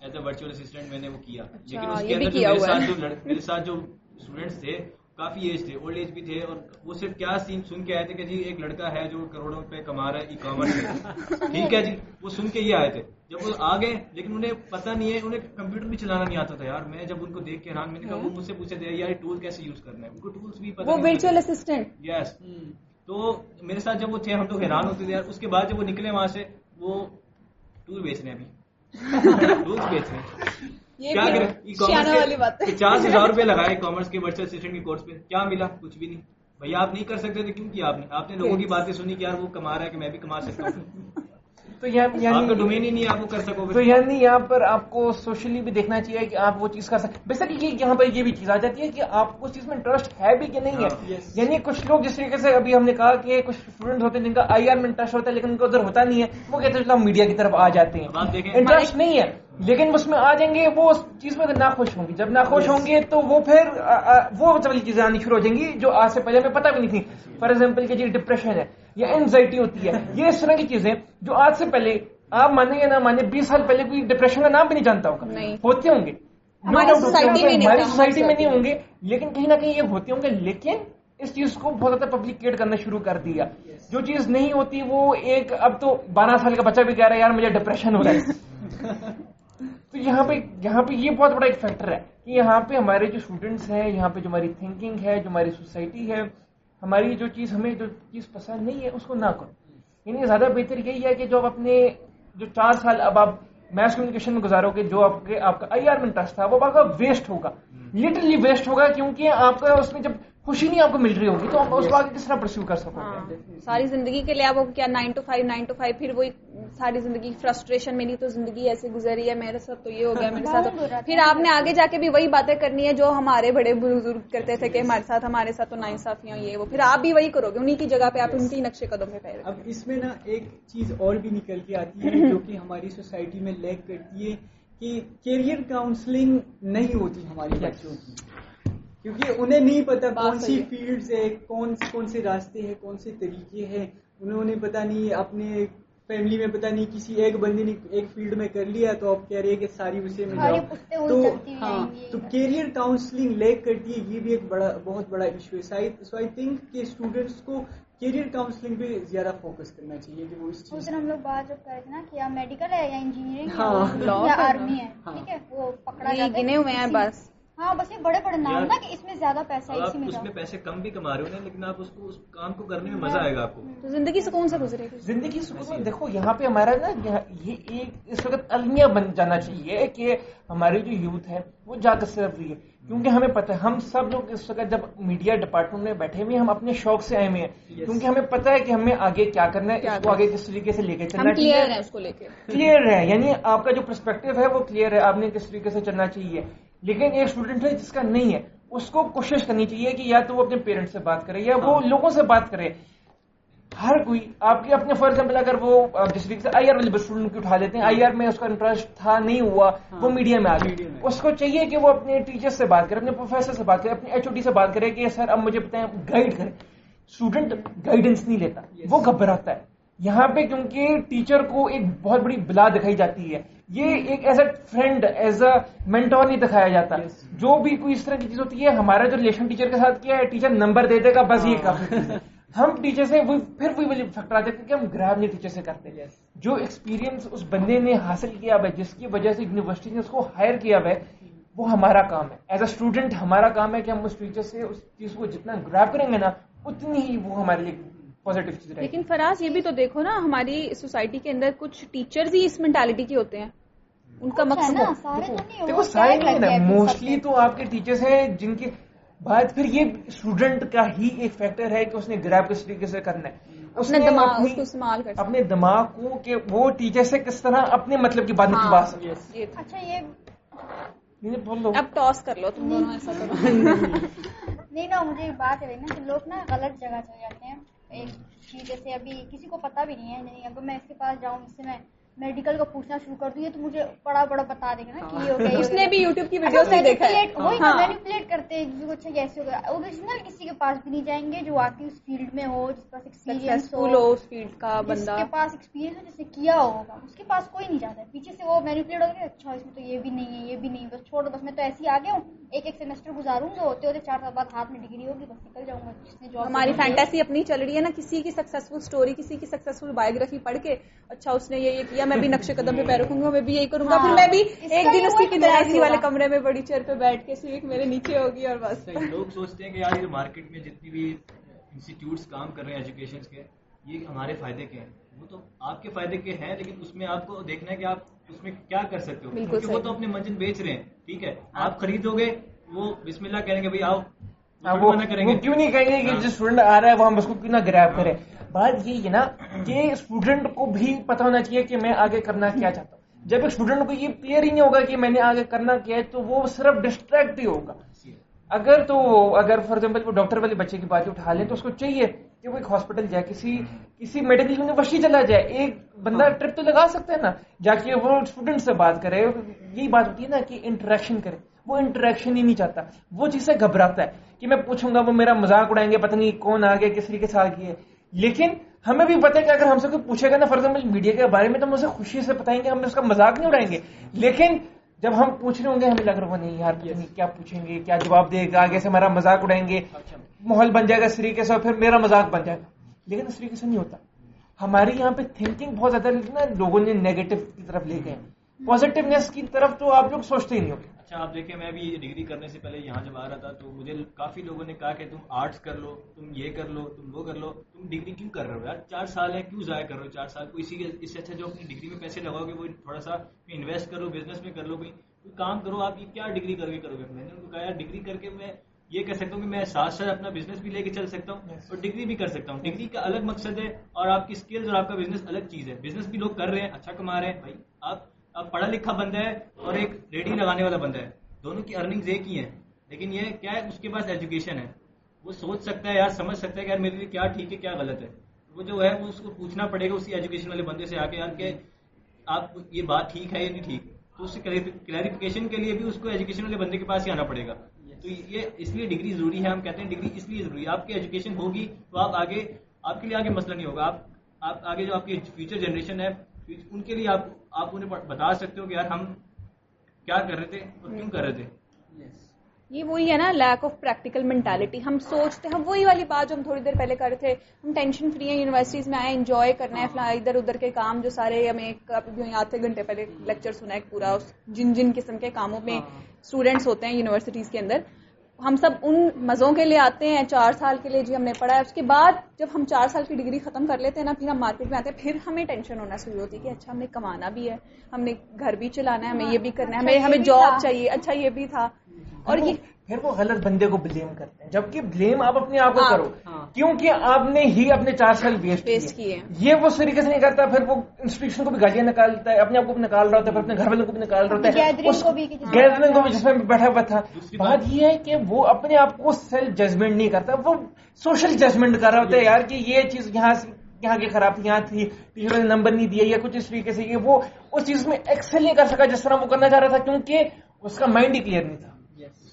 ایز اے ورچوئل اسسٹنٹ میں نے وہ کیا۔ لیکن اس کے اندر میرے۔ ساتھ جو میرے ساتھ جو اسٹوڈینٹس تھے کافی ایج تھے اولڈ ایج بھی تھے اور وہ صرف کیا سین سن کے آئے تھے کہ جی ایک لڑکا ہے جو کروڑوں روپے کما رہا ہے ای کامرس سے ٹھیک ہے جی وہ سن کے ہی آئے تھے۔ جب وہ آ گئے لیکن انہیں پتہ نہیں ہے انہیں کمپیوٹر بھی چلانا نہیں آتا تھا۔ یار میں جب ان کو دیکھ کے حیران میں نے کہا وہ مجھ سے پوچھے تھے یار ٹول کیسے یوز کرنا ہے؟ ان کو ٹولس بھی پتہ وہ نہیں ورچوئل اسسٹنٹ یس تو میرے ساتھ جب وہ تھے ہم تو حیران ہوتے تھے یار اس کے بعد جب وہ نکلے وہاں سے وہ ٹول بیچ رہے ہیں ابھی۔ پچاس ہزار روپے لگائے کامرس کے ورچوئل اسسٹنٹ کے کورس پہ کیا ملا کچھ بھی نہیں بھیا آپ نہیں کر سکتے تھے کیوں کیا آپ نے آپ نے لوگوں کی باتیں سنی کہ یار وہ کما رہا ہے کہ میں بھی کما سکتا ہوں تو یعنی ڈومین ہی نہیں آپ وہ کر سکو تو گے یعنی یہاں پر آپ کو سوشلی بھی دیکھنا چاہیے کہ آپ وہ چیز کر سکتے بیسکلی یہاں پر یہ بھی چیز آ جاتی ہے کہ آپ کو اس چیز میں انٹرسٹ ہے بھی کہ نہیں ہے۔ ہاں،. یعنی کچھ لوگ جس طریقے سے ابھی ہم نے کہا کہ کچھ اسٹوڈنٹ ہوتے ہیں جن کا آئی آر میں انٹرسٹ ہوتا ہے لیکن ان کو ادھر ہوتا نہیں ہے وہ کہتے ہیں ہم میڈیا کی طرف آ جاتے ہیں۔ انٹرسٹ نہیں ہے۔ لیکن اس میں آ جائیں گے وہ اس چیز میں ناخوش ہوں گی۔ جب ناخوش ہوں گے تو وہ پھر آ، آ، وہ والی چیزیں آنی شروع ہو جائیں گی جو آج سے پہلے ہمیں پتہ بھی نہیں تھی۔ فار ایگزامپل کہ جی ڈپریشن ہے یا اینزائٹی ہوتی ہے۔ [LAUGHS] یہ اس طرح کی چیزیں جو آج سے پہلے آپ مانیں یا نہ مانیں بیس سال پہلے کوئی ڈپریشن کا نام بھی نہیں جانتا ہوگا۔ ہوتے ہوں گے۔ ہماری سوسائٹی میں نہیں ہوں گے۔ لیکن کہیں نہ کہیں یہ ہوتے ہوں گے لیکن اس چیز کو بہت زیادہ پبلیکیٹ کرنا شروع کر دیا۔ جو چیز نہیں ہوتی وہ ایک اب تو بارہ سال کا بچہ بھی کہہ رہا ہے یار مجھے ڈپریشن ہو رہا ہے۔ [LAUGHS] تو یہاں پہ یہاں پہ یہ بہت بڑا ایک فیکٹر ہے کہ یہاں پہ ہمارے جو اسٹوڈنٹس ہیں یہاں پہ جو ہماری تھنکنگ ہے جو ہماری سوسائٹی ہے ہماری جو چیز ہمیں جو چیز پسند نہیں ہے اس کو نہ کرو۔ یعنی زیادہ بہتر یہی ہے کہ جو آپ اپنے جو چار سال اب آپ میس کمیونیکیشن میں گزارو گے جو آپ کے آپ کا آئی آر میں انٹرسٹ تھا وہ آپ کا ویسٹ ہوگا۔ لٹرلی ویسٹ ہوگا کیونکہ آپ کا اس میں جب خوشی نہیں آپ کو مل رہی ہوگی تو آپ اس کو آگے کس طرح پرسیو کر سکو؟ ہاں گے ساری زندگی کے لیے آپ کیا nine to five nine to five پھر وہی ساری زندگی فرسٹریشن میری تو زندگی ایسے گزری ہے میرے ساتھ تو یہ ہو گیا میرے ساتھ پھر آپ نے آگے جا کے بھی وہی باتیں کرنی ہے جو ہمارے بڑے بزرگ کرتے تھے کہ ہمارے ساتھ ہمارے ساتھ تو ناانصافیاں یہ وہ۔ پھر آپ بھی وہی کرو گے انہیں کی جگہ پہ آپ ان کی نقشے قدم پہ پہرے اب اس میں نا ایک چیز اور بھی نکل کے آتی ہے جو کہ ہماری سوسائٹی میں لیک کرتی ہے کہ کیریئر کاؤنسلنگ نہیں ہوتی ہماری بچوں کی۔ کیونکہ انہیں نہیں پتا کون سی صحیح ہے۔ فیلڈز ہے کون کون سے راستے ہیں کون سے طریقے ہیں انہوں نے پتا نہیں اپنے فیملی میں پتا نہیں کسی ایک بندے نے ایک فیلڈ میں کر لیا تو آپ کہہ رہے ہیں کہ ساری اسی میں جاؤ تو ہاں۔ تو کیریئر کاؤنسلنگ لیک کرتی ہے یہ بھی ایک بڑا بہت بڑا ایشو ہے سو آئی تھنک کہ اسٹوڈینٹس کو کیریئر کاؤنسلنگ پہ زیادہ فوکس کرنا چاہیے کہ وہ اس چیز دن ہم لوگ بات جب کر رہے تھے نا کہ یا میڈیکل ہے یا انجینئرنگ ہاں، یا۔ آرمی ہے ہاں۔ ٹھیک ہے وہ پکڑا ہے گنے ہوئے ہیں بس ہاں بس یہ بڑے بڑے نام نا کہ اس میں زیادہ پیسہ ہے اسی میں اس میں پیسے کم بھی کما رہے ہو نا لیکن آپ اس کو اس کام کو کرنے میں مزہ آئے گا آپ کو۔ تو زندگی سکون سے گزرے۔ گی زندگی سکون میں دیکھو یہاں پہ ہمارا نا یہ ایک اس وقت المیہ بن جانا چاہیے کہ ہماری جو یوتھ ہے وہ جا کر صرف رہی ہے۔ کیونکہ ہمیں پتہ ہے ہم سب لوگ اس وقت جب میڈیا ڈپارٹمنٹ میں بیٹھے ہوئے ہیں ہم اپنے شوق سے آئے ہوئے ہیں۔ کیونکہ ہمیں پتہ ہے کہ ہمیں آگے کیا کرنا ہے اس کو آگے کس طریقے سے لے کے چلنا کلیئر چاہیے۔ ہیں اس کو لے کے۔ کلیئر ہے یعنی آپ کا جو پرسپیکٹو ہے وہ کلیئر ہے۔ آپ نے کس طریقے سے چلنا چاہیے۔ لیکن ایک اسٹوڈنٹ ہے جس کا نہیں ہے اس کو کوشش کرنی چاہیے کہ یا تو وہ اپنے پیرنٹس سے بات کرے یا وہ لوگوں سے بات کرے۔ ہر کوئی آپ کے اپنے فار ایگزامپل اگر وہ طریقے سے آئی آر والے اسٹوڈنٹ کی اٹھا لیتے ہیں آئی آر میں اس کا انٹرسٹ تھا نہیں ہوا وہ میڈیا میں آ میں۔ اس کو چاہیے کہ وہ اپنے ٹیچر سے بات کرے اپنے پروفیسر سے بات کرے اپنے ایچ او ڈی سے بات کرے کہ سر اب مجھے بتائیں گائڈ کریں۔ اسٹوڈنٹ گائیڈنس نہیں لیتا وہ گھبراتا ہے۔ یہاں پہ کیونکہ ٹیچر کو ایک بہت بڑی بلا دکھائی جاتی ہے۔ یہ ایک as a friend as a mentor نہیں دکھایا جاتا۔ جو بھی کوئی اس طرح کی چیز ہوتی ہے ہمارا جو ریلیشن ٹیچر کے ساتھ کیا ہے ٹیچر نمبر دے دے گا بس یہ کافی ہے [LAUGHS] ہم ٹیچر سے پھر وہی وجہ فیکٹر آتے ہیں کہ ہم گراب نہیں ٹیچر سے کرتے Yes. جو ایکسپیرینس اس بندے نے حاصل کیا ہوا ہے جس کی وجہ سے یونیورسٹی نے اس کو ہائر کیا ہوا ہے وہ ہمارا کام ہے۔ ایز اے اسٹوڈنٹ ہمارا کام ہے کہ ہم اس ٹیچر سے اس چیز کو جتنا گراب کریں گے نا اتنی ہی وہ ہمارے لیے پازیٹیو چیز رہے لیکن فراز یہ بھی تو دیکھو نا ہماری سوسائٹی کے اندر کچھ ٹیچرز ہی اس مینٹالٹی کے ہوتے ہیں ان کا مقصد نا سارے تو نہیں دیکھو سارے نہیں نا موسٹلی۔ تو آپ کے ٹیچرز ہیں جن کے بعد پھر یہ اسٹوڈنٹ کا ہی ایک فیکٹر ہے کہ اس نے گراب کس طریقے سے کرنا ہے اس نے دماغ اپنی- اس کو استعمال کر سکتے اپنے دماغ کو کہ وہ ٹیچر سے کس طرح اپنے مطلب کی بات ہاں، نکلوا سکے۔ اچھا یہ نہیں بول لو اب ٹاس کر لو تم دونوں ایسا کرو نہیں نا مجھے بات ہے نا کہ لوگ نا غلط جگہ چلے جاتے ہیں ایک چیز جیسے ابھی کسی کو پتا بھی نہیں ہے نہیں اگر میں اس کے پاس جاؤں اس سے میں میڈیکل کا پوچھنا شروع کر دوں یہ تو مجھے بڑا بڑا بتا دے گا نا کہ یہ ہو گیا یہ ہو اس گیا۔ نے بھی یوٹیوب کی ویڈیو سے دیکھا ہے۔ Manipulate- وہی ہاں مینیپولیٹ کرتے ہیں کو اچھا کیسے ہوگا اوریجنل کسی کے پاس بھی نہیں جائیں گے جو واقعی اس فیلڈ میں ہو جس پاس ایکسپیرینس ہو۔ اس فیلڈ کا جس بندہ۔ کے پاس ایکسپیرینس ہو جس نے کیا ہوگا۔ اس کے پاس کوئی نہیں جاتا۔ ہے پیچھے سے وہ مینیپولیٹ ہو گیا اچھا اس میں تو یہ بھی نہیں ہے یہ بھی نہیں بس چھوڑ دو بس میں تو ایسے ہی آ گیا ہوں۔ ایک ایک سیمسٹر گزاروں گا ہوتے ہوتے چار سال بعد ہاتھ میں ڈگری ہوگی بس نکل جاؤں گا جس نے job ہماری۔ فینٹیسی اپنی چل رہی ہے نا کسی کی سکسیسفل سٹوری کسی کی سکسیسفل بایوگرافی پڑھ کے اچھا اس نے یہ یہ کیا میں بھی نقش قدم پہ پیر رکھوں گا میں بھی یہی کروں گا ہاں، پھر میں بھی ایک دن اس کی اسی والے۔ کمرے میں بڑی چیئر پہ بیٹھ کے سیوک میرے نیچے ہوگی اور بس لوگ سوچتے ہیں کہ یار یہ مارکیٹ میں جتنی بھی انسٹیٹیوٹس کام کر رہے ہیں ایجوکیشن کے یہ ہمارے فائدے کے ہیں وہ تو آپ کے فائدے کے ہیں لیکن اس میں آپ کو دیکھنا ہے کہ آپ اس میں کیا کر سکتے ہو؟ کیونکہ وہ۔ تو اپنے منزل بیچ رہے ہیں ٹھیک ہے؟ آپ خریدو گے وہ بسم اللہ کہیں گے بھائی آؤ ہاں، وہ کریں گے۔ کیوں نہیں کہیں گے کہ ہاں۔ جو اسٹوڈنٹ آ رہا ہے وہ ہم اس کو کیوں نہ گریب کرے بات یہ ہے نا کہ اسٹوڈنٹ کو بھی پتا ہونا چاہیے کہ میں آگے کرنا کیا چاہتا ہوں۔ جب ایک اسٹوڈنٹ کو یہ کلیئر ہی نہیں ہوگا کہ میں نے آگے کرنا کیا ہے تو وہ صرف ڈسٹریکٹ ہی ہوگا۔ اگر تو اگر فار ایگزامپل وہ ڈاکٹر والے بچے کی بات اٹھا لیں تو اس کو چاہیے۔ کہ وہ ایک ہاسپٹل جائے کسی کسی میڈیکل یونیورسٹی چلا جائے۔ ایک بندہ ٹرپ تو لگا سکتا ہے نا جا کے وہ اسٹوڈنٹ سے بات کرے یہی بات ہوتی ہے نا کہ انٹریکشن کرے۔ وہ انٹریکشن ہی نہیں چاہتا۔ وہ چیز سے گھبراتا ہے کہ میں پوچھوں گا وہ میرا مذاق اڑائیں گے پتہ نہیں کون آ گیا کس طریقے سے آ ہے۔ لیکن ہمیں بھی پتہ ہے کہ اگر ہم سے کوئی پوچھے گا نا فار ایگزامپل میڈیا کے بارے میں تو ہم اسے خوشی سے بتائیں گے ہم اس کا مذاق نہیں اڑائیں گے۔ لیکن جب ہم پوچھ رہے ہوں گے ہمیں لگ رہا نہیں یار کیا پوچھیں گے کیا جواب دے گا آگے سے ہمارا مذاق اڑائیں گے ماحول بن جائے گا اس طریقے سے اور پھر میرا مذاق بن جائے گا۔ لیکن اس طریقے سے نہیں ہوتا۔ ہمارے یہاں پہ تھنکنگ بہت زیادہ نا لوگوں نے نیگیٹو کی طرف لے گئے پازیٹیونیس کی طرف تو آپ لوگ سوچتے ہی نہیں ہوگے اچھا آپ دیکھیں میں بھی یہ ڈگری کرنے سے پہلے یہاں جب آ رہا تھا تو مجھے کافی لوگوں نے کہا کہ تم آرٹس کر لو تم یہ کر لو تم وہ کر لو۔ تم ڈگری کیوں کر رہے ہو یار؟ چار سال ہے کیوں ضائع کر رہے ہو چار سال؟ کو اسی اس سے اچھا جو اپنی ڈگری میں پیسے لگاؤ گے وہ تھوڑا سا انویسٹ کرو بزنس میں کر لو کوئی کوئی کام کرو آپ یہ کیا ڈگری کر کے کرو گے؟ میں نے ان کو کہا یار ڈگری کر کے میں یہ کہہ سکتا ہوں کہ میں ساتھ ساتھ اپنا بزنس بھی لے کے چل سکتا ہوں اور ڈگری بھی کر سکتا ہوں۔ ڈگری کا الگ مقصد ہے اور آپ کی اسکلز اور آپ کا بزنس الگ چیز ہے۔ بزنس بھی لوگ کر رہے ہیں اچھا کما رہے ہیں۔ بھائی آپ اب پڑھا لکھا بندہ ہے اور ایک ریڈی لگانے والا بندہ ہے۔ دونوں کی ارننگ ایک ہی ہیں۔ لیکن یہ کیا ہے؟ اس کے پاس ایجوکیشن ہے۔ وہ سوچ سکتا ہے یار سمجھ سکتا ہے کہ یار میرے لیے کیا ٹھیک ہے کیا غلط ہے۔ وہ جو ہے وہ اس کو پوچھنا پڑے گا اسی ایجوکیشن والے بندے سے آ کے یار کہ آپ یہ بات ٹھیک ہے یا نہیں ٹھیک؟ تو اس سے کلیریفیکیشن کے لیے بھی اس کو ایجوکیشن والے بندے کے پاس ہی آنا پڑے گا۔ تو یہ اس لیے ڈگری ضروری ہے ہم کہتے ہیں ڈگری اس لیے ضروری ہے۔ آپ کی ایجوکیشن ہوگی تو آپ آگے آپ کے لیے آگے مسئلہ نہیں ہوگا۔ آپ آپ آگے جو آپ کی فیوچر جنریشن ہے ان کے لیے آپ آپ انہیں بتا سکتے ہو کہ یار ہم کیا کر رہے تھے اور کیوں کر رہے تھے؟ یہ وہی ہے نا لیک آف پریکٹیکل مینٹالٹی ہم سوچتے ہیں وہی والی بات جو ہم تھوڑی دیر پہلے کر رہے تھے ہم ٹینشن فری ہیں یونیورسٹیز میں آئے انجوائے کرنا ہے فلاں ادھر ادھر کے کام جو سارے ہمیں آدھے گھنٹے پہلے لیکچر سنا ہے پورا جن جن قسم کے کاموں میں اسٹوڈینٹس ہوتے ہیں یونیورسٹیز کے اندر. ہم سب ان مزوں کے لیے آتے ہیں چار سال کے لیے جی ہم نے پڑھا ہے۔ اس کے بعد جب ہم چار سال کی ڈگری ختم کر لیتے ہیں نا پھر ہم مارکیٹ میں آتے ہیں۔ پھر ہمیں ٹینشن ہونا شروع ہوتی ہے کہ اچھا ہم نے کمانا بھی ہے۔ ہم نے گھر بھی چلانا ہے ہمیں یہ بھی کرنا ہے ہمیں ہمیں جاب چاہیے۔ اچھا یہ بھی تھا۔ اور یہ پھر وہ غلط بندے کو بلیم کرتے ہیں۔ جبکہ بلیم آپ اپنے آپ کو ہاں، کرو۔ ہاں۔ کیونکہ آپ نے ہی اپنے چار سال ویسٹ کیے۔ یہ وہ اس طریقے سے نہیں کرتا پھر وہ انسٹیٹیوشن کو بھی گالیاں نکالتا ہے اپنے آپ کو بھی نکال رہا ہوتا ہے پھر اپنے گھر والوں کو بھی نکال رہا ہوتا ہے۔ اس کو بھی کہ جس میں گیدرنگ کو بھی جس میں بیٹھا ہوا تھا۔ بات۔ یہ ہے کہ وہ اپنے آپ کو سیلف ججمنٹ نہیں کرتا۔ وہ سوشل ججمنٹ کر رہا ہوتا ہے یار کہ یہ چیز یہاں سے یہاں کی خراب تھی یہاں تھی ٹیچر نے نمبر نہیں دیا یا کچھ اس طریقے سے کہ وہ اس چیز میں ایکسل نہیں کر سکا جس طرح وہ کرنا چاہ رہا تھا کیونکہ اس کا مائنڈ ہی کلیئر نہیں تھا۔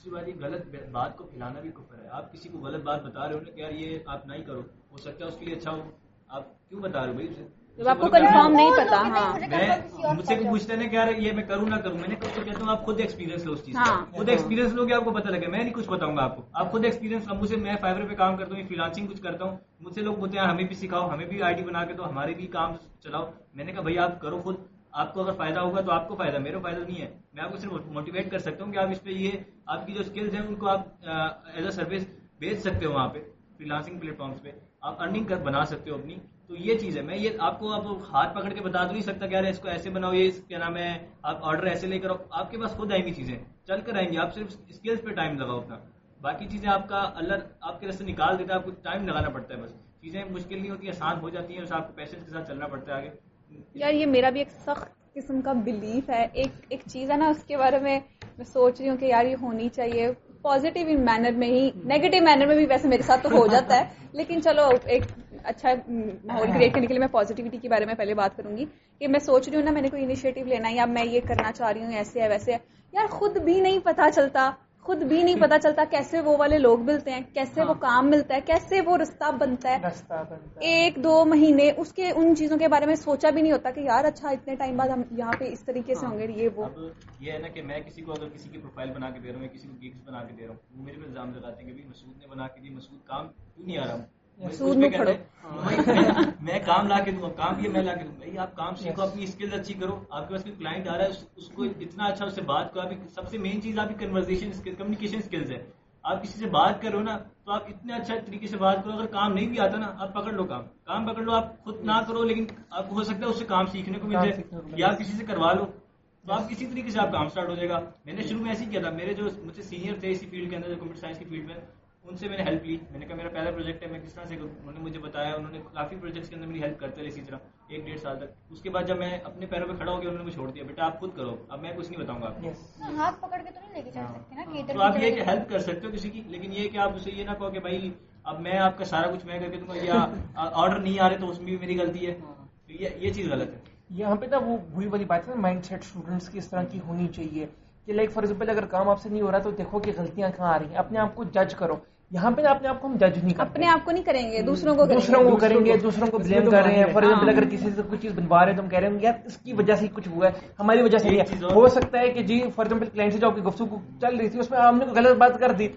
دوسری بات یہ غلط بات کو پھیلانا بھی کفر ہے۔ آپ کسی کو غلط بات بتا رہے ہو نا کہ یار یہ آپ نہیں کرو ہو سکتا ہے اس کے لیے اچھا ہو۔ آپ کیوں بتا رہے ہو بھائی اسے؟ جب آپ کو کنفرم نہیں پتا ہاں۔ میں مجھ سے پوچھتے ہیں کہ یار یہ میں کروں نہ کروں میں نے کہتا ہوں آپ خود ایکسپیرینس لو اس چیز کا ہاں۔ خود ایکسپیرینس لو گے آپ کو پتا لگے میں نہیں کچھ بتاؤں گا آپ کو۔ آپ خود ایکسپیرینس مجھ سے میں فائبر پہ کام کرتا ہوں فری لانسنگ کچھ کرتا ہوں۔ مجھ سے لوگ بولتے ہیں ہمیں بھی سکھاؤ ہمیں بھی آئی ڈی بنا کے دو ہمارے بھی کام چلاؤ۔ میں نے کہا بھائی آپ کرو خود۔ آپ کو اگر فائدہ ہوگا تو آپ کو فائدہ میرے فائدہ نہیں ہے۔ میں آپ کو صرف موٹیویٹ کر سکتا ہوں کہ آپ اس پہ یہ، آپ کی جو اسکلز ہیں، ان کو آپ ایز اے سروس بیچ سکتے ہو وہاں پہ فری لانسنگ پلیٹ فارمس پہ۔ آپ ارننگ کر بنا سکتے ہو اپنی۔ تو یہ چیز ہے۔ میں یہ، آپ کو اب ہاتھ پکڑ کے بتا تو نہیں سکتا کہ یار اس کو ایسے بناؤ، یہ کیا نام ہے، آپ آرڈر ایسے لے کر آپ کے پاس خود آئیں گی چیزیں چل کر آئیں گی آپ صرف اسکلس پہ ٹائم لگاؤ اپنا۔ باقی چیزیں آپ کا اللہ، آپ کے راستے نکال دیتا ہے، آپ کو ٹائم لگانا پڑتا ہے بس۔ چیزیں مشکل نہیں ہوتی، آسان ہو جاتی ہیں، بس آپ کو پیشنس کے ساتھ چلنا پڑتا ہے آگے۔ یار یہ میرا بھی ایک سخت قسم کا بلیف ہے۔ ایک ایک چیز ہے نا اس کے بارے میں میں سوچ رہی ہوں کہ یار یہ ہونی چاہیے۔ پازیٹیو مینر میں ہی نیگیٹو مینر میں بھی ویسے میرے ساتھ تو ہو جاتا ہے۔ [LAUGHS] لیکن چلو ایک اچھا ماحول کریٹ کرنے کے لیے میں پازیٹیوٹی کے بارے میں پہلے بات کروں گی کہ میں سوچ رہی ہوں نا میں نے کوئی انیشیٹو لینا ہے یا میں یہ کرنا چاہ رہی ہوں ایسے ہے ویسے ہے۔ یار خود بھی نہیں پتا چلتا۔ خود بھی نہیں پتا چلتا کیسے وہ والے لوگ ملتے ہیں کیسے وہ کام ملتا ہے کیسے وہ رستہ بنتا ہے۔ ایک دو مہینے اس کے ان چیزوں کے بارے میں سوچا بھی نہیں ہوتا کہ یار اچھا اتنے ٹائم بعد ہم یہاں پہ اس طریقے سے ہوں گے یہ وہ۔ یہ ہے نا کہ میں کسی کو اگر کسی کی پروفائل بنا کے دے رہا ہوں کسی کو گیگس بنا کے دے رہا ہوں وہ میرے پہ الزام لگاتے ہیں کہ مسعود نے بنا کے دی مسعود کام کیوں نہیں آ رہا میں کھڑو میں کام لا کے دوں گا کام یہ میں لا کے دوں۔ بھائی آپ کام سیکھو اپنی اسکلز اچھی کرو۔ آپ کے پاس کوئی کلائنٹ آ رہا ہے اس- کو اتنا اچھا اس سے بات کرو آپ سب سے مین چیز آپ کی کنورزیشن کمیونیکیشن اسکلز ہے۔ آپ کسی سے بات کرو نا تو آپ اتنے اچھا طریقے سے بات کرو۔ اگر کام نہیں بھی آتا نا آپ پکڑ لو کام۔ کام پکڑ لو آپ خود نہ کرو لیکن آپ کو ہو سکتا ہے اس سے کام سیکھنے کو مل جائے یا آپ کسی سے کروا لو۔ تو آپ کسی طریقے سے آپ کام سٹارٹ ہو جائے گا۔ میں نے شروع میں ایسے ہی کیا تھا۔ میرے جو مجھ سے سینئر تھے اسی فیلڈ کے اندر کمپیوٹر سائنس کی فیلڈ میں۔ ان سے میں نے ہیلپ لی۔ میں نے کہا میرا پہلا پروجیکٹ ہے میں کس طرح سے کروں؟ انہوں نے مجھے بتایا انہوں نے کافی پروجیکٹس کے اندر میری ہیلپ کرتے رہے اسی طرح ایک ڈیڑھ سال تک۔ اس کے بعد جب میں اپنے پیروں پہ کھڑا ہو گیا انہوں نے مجھے چھوڑ دیا۔ بیٹا آپ خود کرو اب میں کچھ نہیں بتاؤں گا آپ کو. ہاتھ پکڑ کے تو نہیں لے کے سکتے تو آپ یہ کہ ہیلپ کر سکتے ہو کسی کی؟ لیکن یہ کہ آپ اسے یہ نہ کہو کہ بھائی اب میں آپ کا سارا کچھ میں کر کے دوں گا یا [LAUGHS] آرڈر نہیں آ رہے تو اس میں بھی میری غلطی ہے۔ تو یہ چیز غلط ہے۔ یہاں پہ نا وہ وہی والی بات ہے نا مائنڈ سیٹ اسٹوڈنٹس کی اس طرح کی ہونی چاہیے کہ لائک فار ایگزامپل اگر کام آپ سے نہیں ہو رہا تو دیکھو کہ غلطیاں کہاں آ رہی ہیں۔ اپنے آپ کو جج کرو۔ یہاں پہ اپنے آپ کو ہم جج نہیں کرتے اپنے آپ کو نہیں کریں گے دوسروں کو کریں دوسروں گے کو کریں گے دوسروں کو بلیم کر رہے ہیں فار ایگزامپل ہاں۔ اگر کسی سے کوئی چیز بنوا رہے ہیں تو ہم کہہ رہے ہیں یار اس کی وجہ سے کچھ ہوا ہے ہماری وجہ سے ہو سکتا ہے کہ جی فار ایگزامپل کلائنٹ سے جو آپ کی گفتگو چل رہی تھی اس میں ہم نے کوئی غلط بات کر دی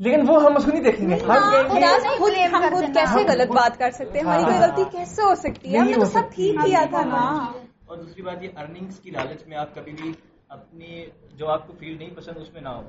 لیکن وہ ہم اس کو نہیں دیکھیں گے ہم گے خود blame ہم خود۔ کیسے غلط بات کر سکتے ہیں ہماری کوئی ہاں۔ غلطی کیسے ہو سکتی ہے ہم نے تو سب۔ ٹھیک کیا تھا نا اور دوسری بات یہ ارننگس کی لالچ میں آپ کبھی بھی اپنی جو آپ کو فیلڈ نہیں پسند اس میں نہ ہو۔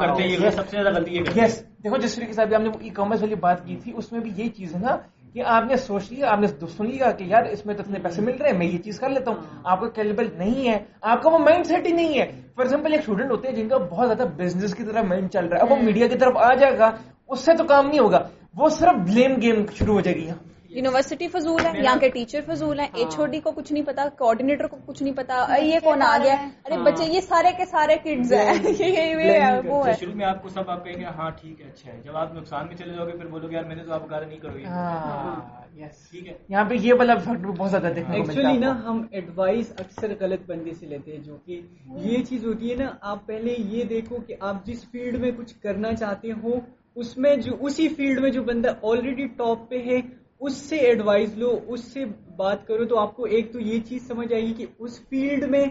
کرتے ہو۔ یہ سب سے زیادہ غلطی ہیں۔ یس دیکھو جس طریقے سے ابھی ہم نے ای کامرس والی بات کی تھی اس میں بھی یہی چیز ہے نا کہ آپ نے سوچ لیا آپ نے سن لیا کہ یار اس میں تو اتنے پیسے مل رہے ہیں میں یہ چیز کر لیتا ہوں۔ آپ کو کیلیبل نہیں ہے آپ کا وہ مائنڈ سیٹ ہی نہیں ہے۔ فار ایگزامپل ایک اسٹوڈنٹ ہوتے ہیں جن کا بہت زیادہ بزنس کی طرف مائنڈ چل رہا ہے۔ اب وہ میڈیا کی طرف آ جائے گا اس سے تو کام نہیں ہوگا۔ وہ صرف بلیم گیم شروع ہو جائے گی یونیورسٹی فضول ہے یہاں کے ٹیچر فضول ہیں ایچ او ڈی کو کچھ نہیں پتا کوآرڈینیٹر کو کچھ نہیں پتا یہ کون آ گیا؟ ارے بچے یہ سارے کے سارے [LAUGHS] کڈز ہیں۔ وہ ہے۔ شروع میں آپ کو سب آپ کہیں گے ہاں ٹھیک ہے اچھا ہے۔ جب آپ نقصان میں چلے جاؤ گے پھر بولو گے یار میں نے تو آپ تھا نہیں کرو ٹھیک ہے۔ یہاں پہ یہ والا فیکٹر بہت زیادہ دیکھنے کو ملتا ایکچولی نا ہے ہم ایڈوائس اکثر غلط بندے سے لیتے ہیں جو کہ یہ چیز ہوتی ہے نا آپ پہلے یہ دیکھو کہ آپ جس فیلڈ میں کچھ کرنا چاہتے ہو اس میں جو اسی فیلڈ میں جو بندہ آلریڈی ٹاپ پہ ہے اس سے ایڈوائز لو، اس سے بات کرو تو آپ کو ایک تو یہ چیز سمجھ آئے گی کہ اس فیلڈ میں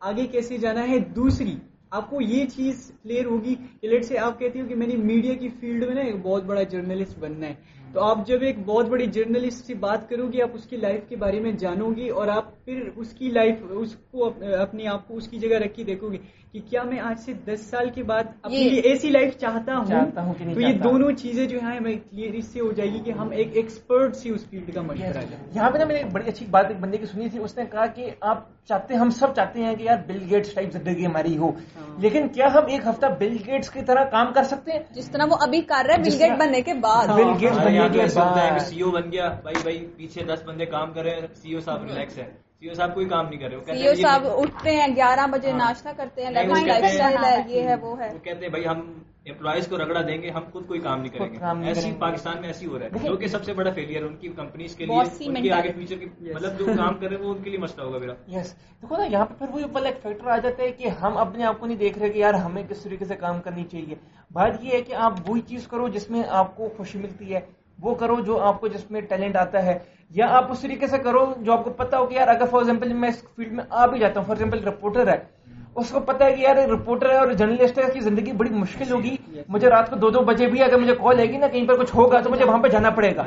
آگے کیسے جانا ہے۔ دوسری، آپ کو یہ چیز کلیئر ہوگی کہ لیٹ سے آپ کہتے ہو کہ میں نے میڈیا کی فیلڈ میں نا ایک بہت بڑا جرنلسٹ بننا ہے۔ تو آپ جب ایک بہت بڑی جرنلسٹ سے بات کرو گی آپ اس کی لائف کے بارے میں جانو گی اور آپ پھر اس کی لائف اس کو اپنی آپ کو اس کی جگہ رکھی دیکھو گی کہ کیا میں آج سے دس سال کے بعد اپنی ایسی لائف چاہتا چاہتا ہوں ہوں کہ نہیں تو یہ۔ دونوں چیزیں جو ہیں ہمیں کلیئر اس سے ہو جائے گی کہ ہم ایک ایکسپرٹ سے اس فیلڈ کا مشورہ یہاں پہ نا میں نے بڑی اچھی بات ایک بندے کی سنی تھی اس نے کہا کہ آپ چاہتے ہم سب چاہتے ہیں کہ یار بل گیٹس ٹائپ زندگی ہماری ہو ہاں۔ لیکن کیا ہم ایک ہفتہ بل گیٹس کی طرح کام کر سکتے ہیں جس طرح وہ ابھی کر رہا ہے جس بل گیٹ بننے کے بعد ہاں۔ بل گیٹس ہمارے یہاں بننے کے بعد سی او بن گیا بھائی بھائی پیچھے دس بندے کام کر رہے ہیں سی او صاحب ریلیکس ہے سی او صاحب کوئی کام نہیں کر رہے وہ کہتے سی او ہیں صاحب اٹھتے ہیں گیارہ بجے ہاں۔ ناشتہ کرتے ہیں وہ یہ ہے وہ ہے وہ کہتے ہیں بھائی ہم امپلائز کو رگڑا دیں گے ہم خود کوئی کام نہیں کریں گے ایسی۔ پاکستان میں ایسی ہو رہا ہے جو کہ سب سے بڑا فیلئر ان کی کمپنیز کے لیے ان کے آگے. فیوچر کی Yes. مطلب جو کام کر رہے ہیں وہ ان کے لیے مسئلہ ہوگا میرا یس دیکھو نا یہاں پہ پھر وہی والا ایک فیکٹر آ جاتا ہے کہ ہم اپنے آپ کو نہیں دیکھ رہے کہ یار ہمیں کس طریقے سے کام کرنی چاہیے بات یہ ہے کہ آپ وہی چیز کرو جس میں آپ کو خوشی ملتی ہے وہ کرو جو آپ کو جس میں ٹیلنٹ آتا ہے۔ یا آپ اس طریقے سے کرو جو آپ کو پتا ہو کہ یار اگر فار ایگزامپل میں اس فیلڈ میں آ بھی جاتا ہوں فار ایگزامپل رپورٹر ہے۔ اس کو پتا ہے کہ یار رپورٹر ہے اور جرنلسٹ ہے اس کی زندگی بڑی مشکل ہوگی۔ مجھے رات کو دو دو بجے بھی اگر مجھے کال آئے گی نا کہیں پر کچھ ہوگا تو مجھے وہاں پہ جانا پڑے گا۔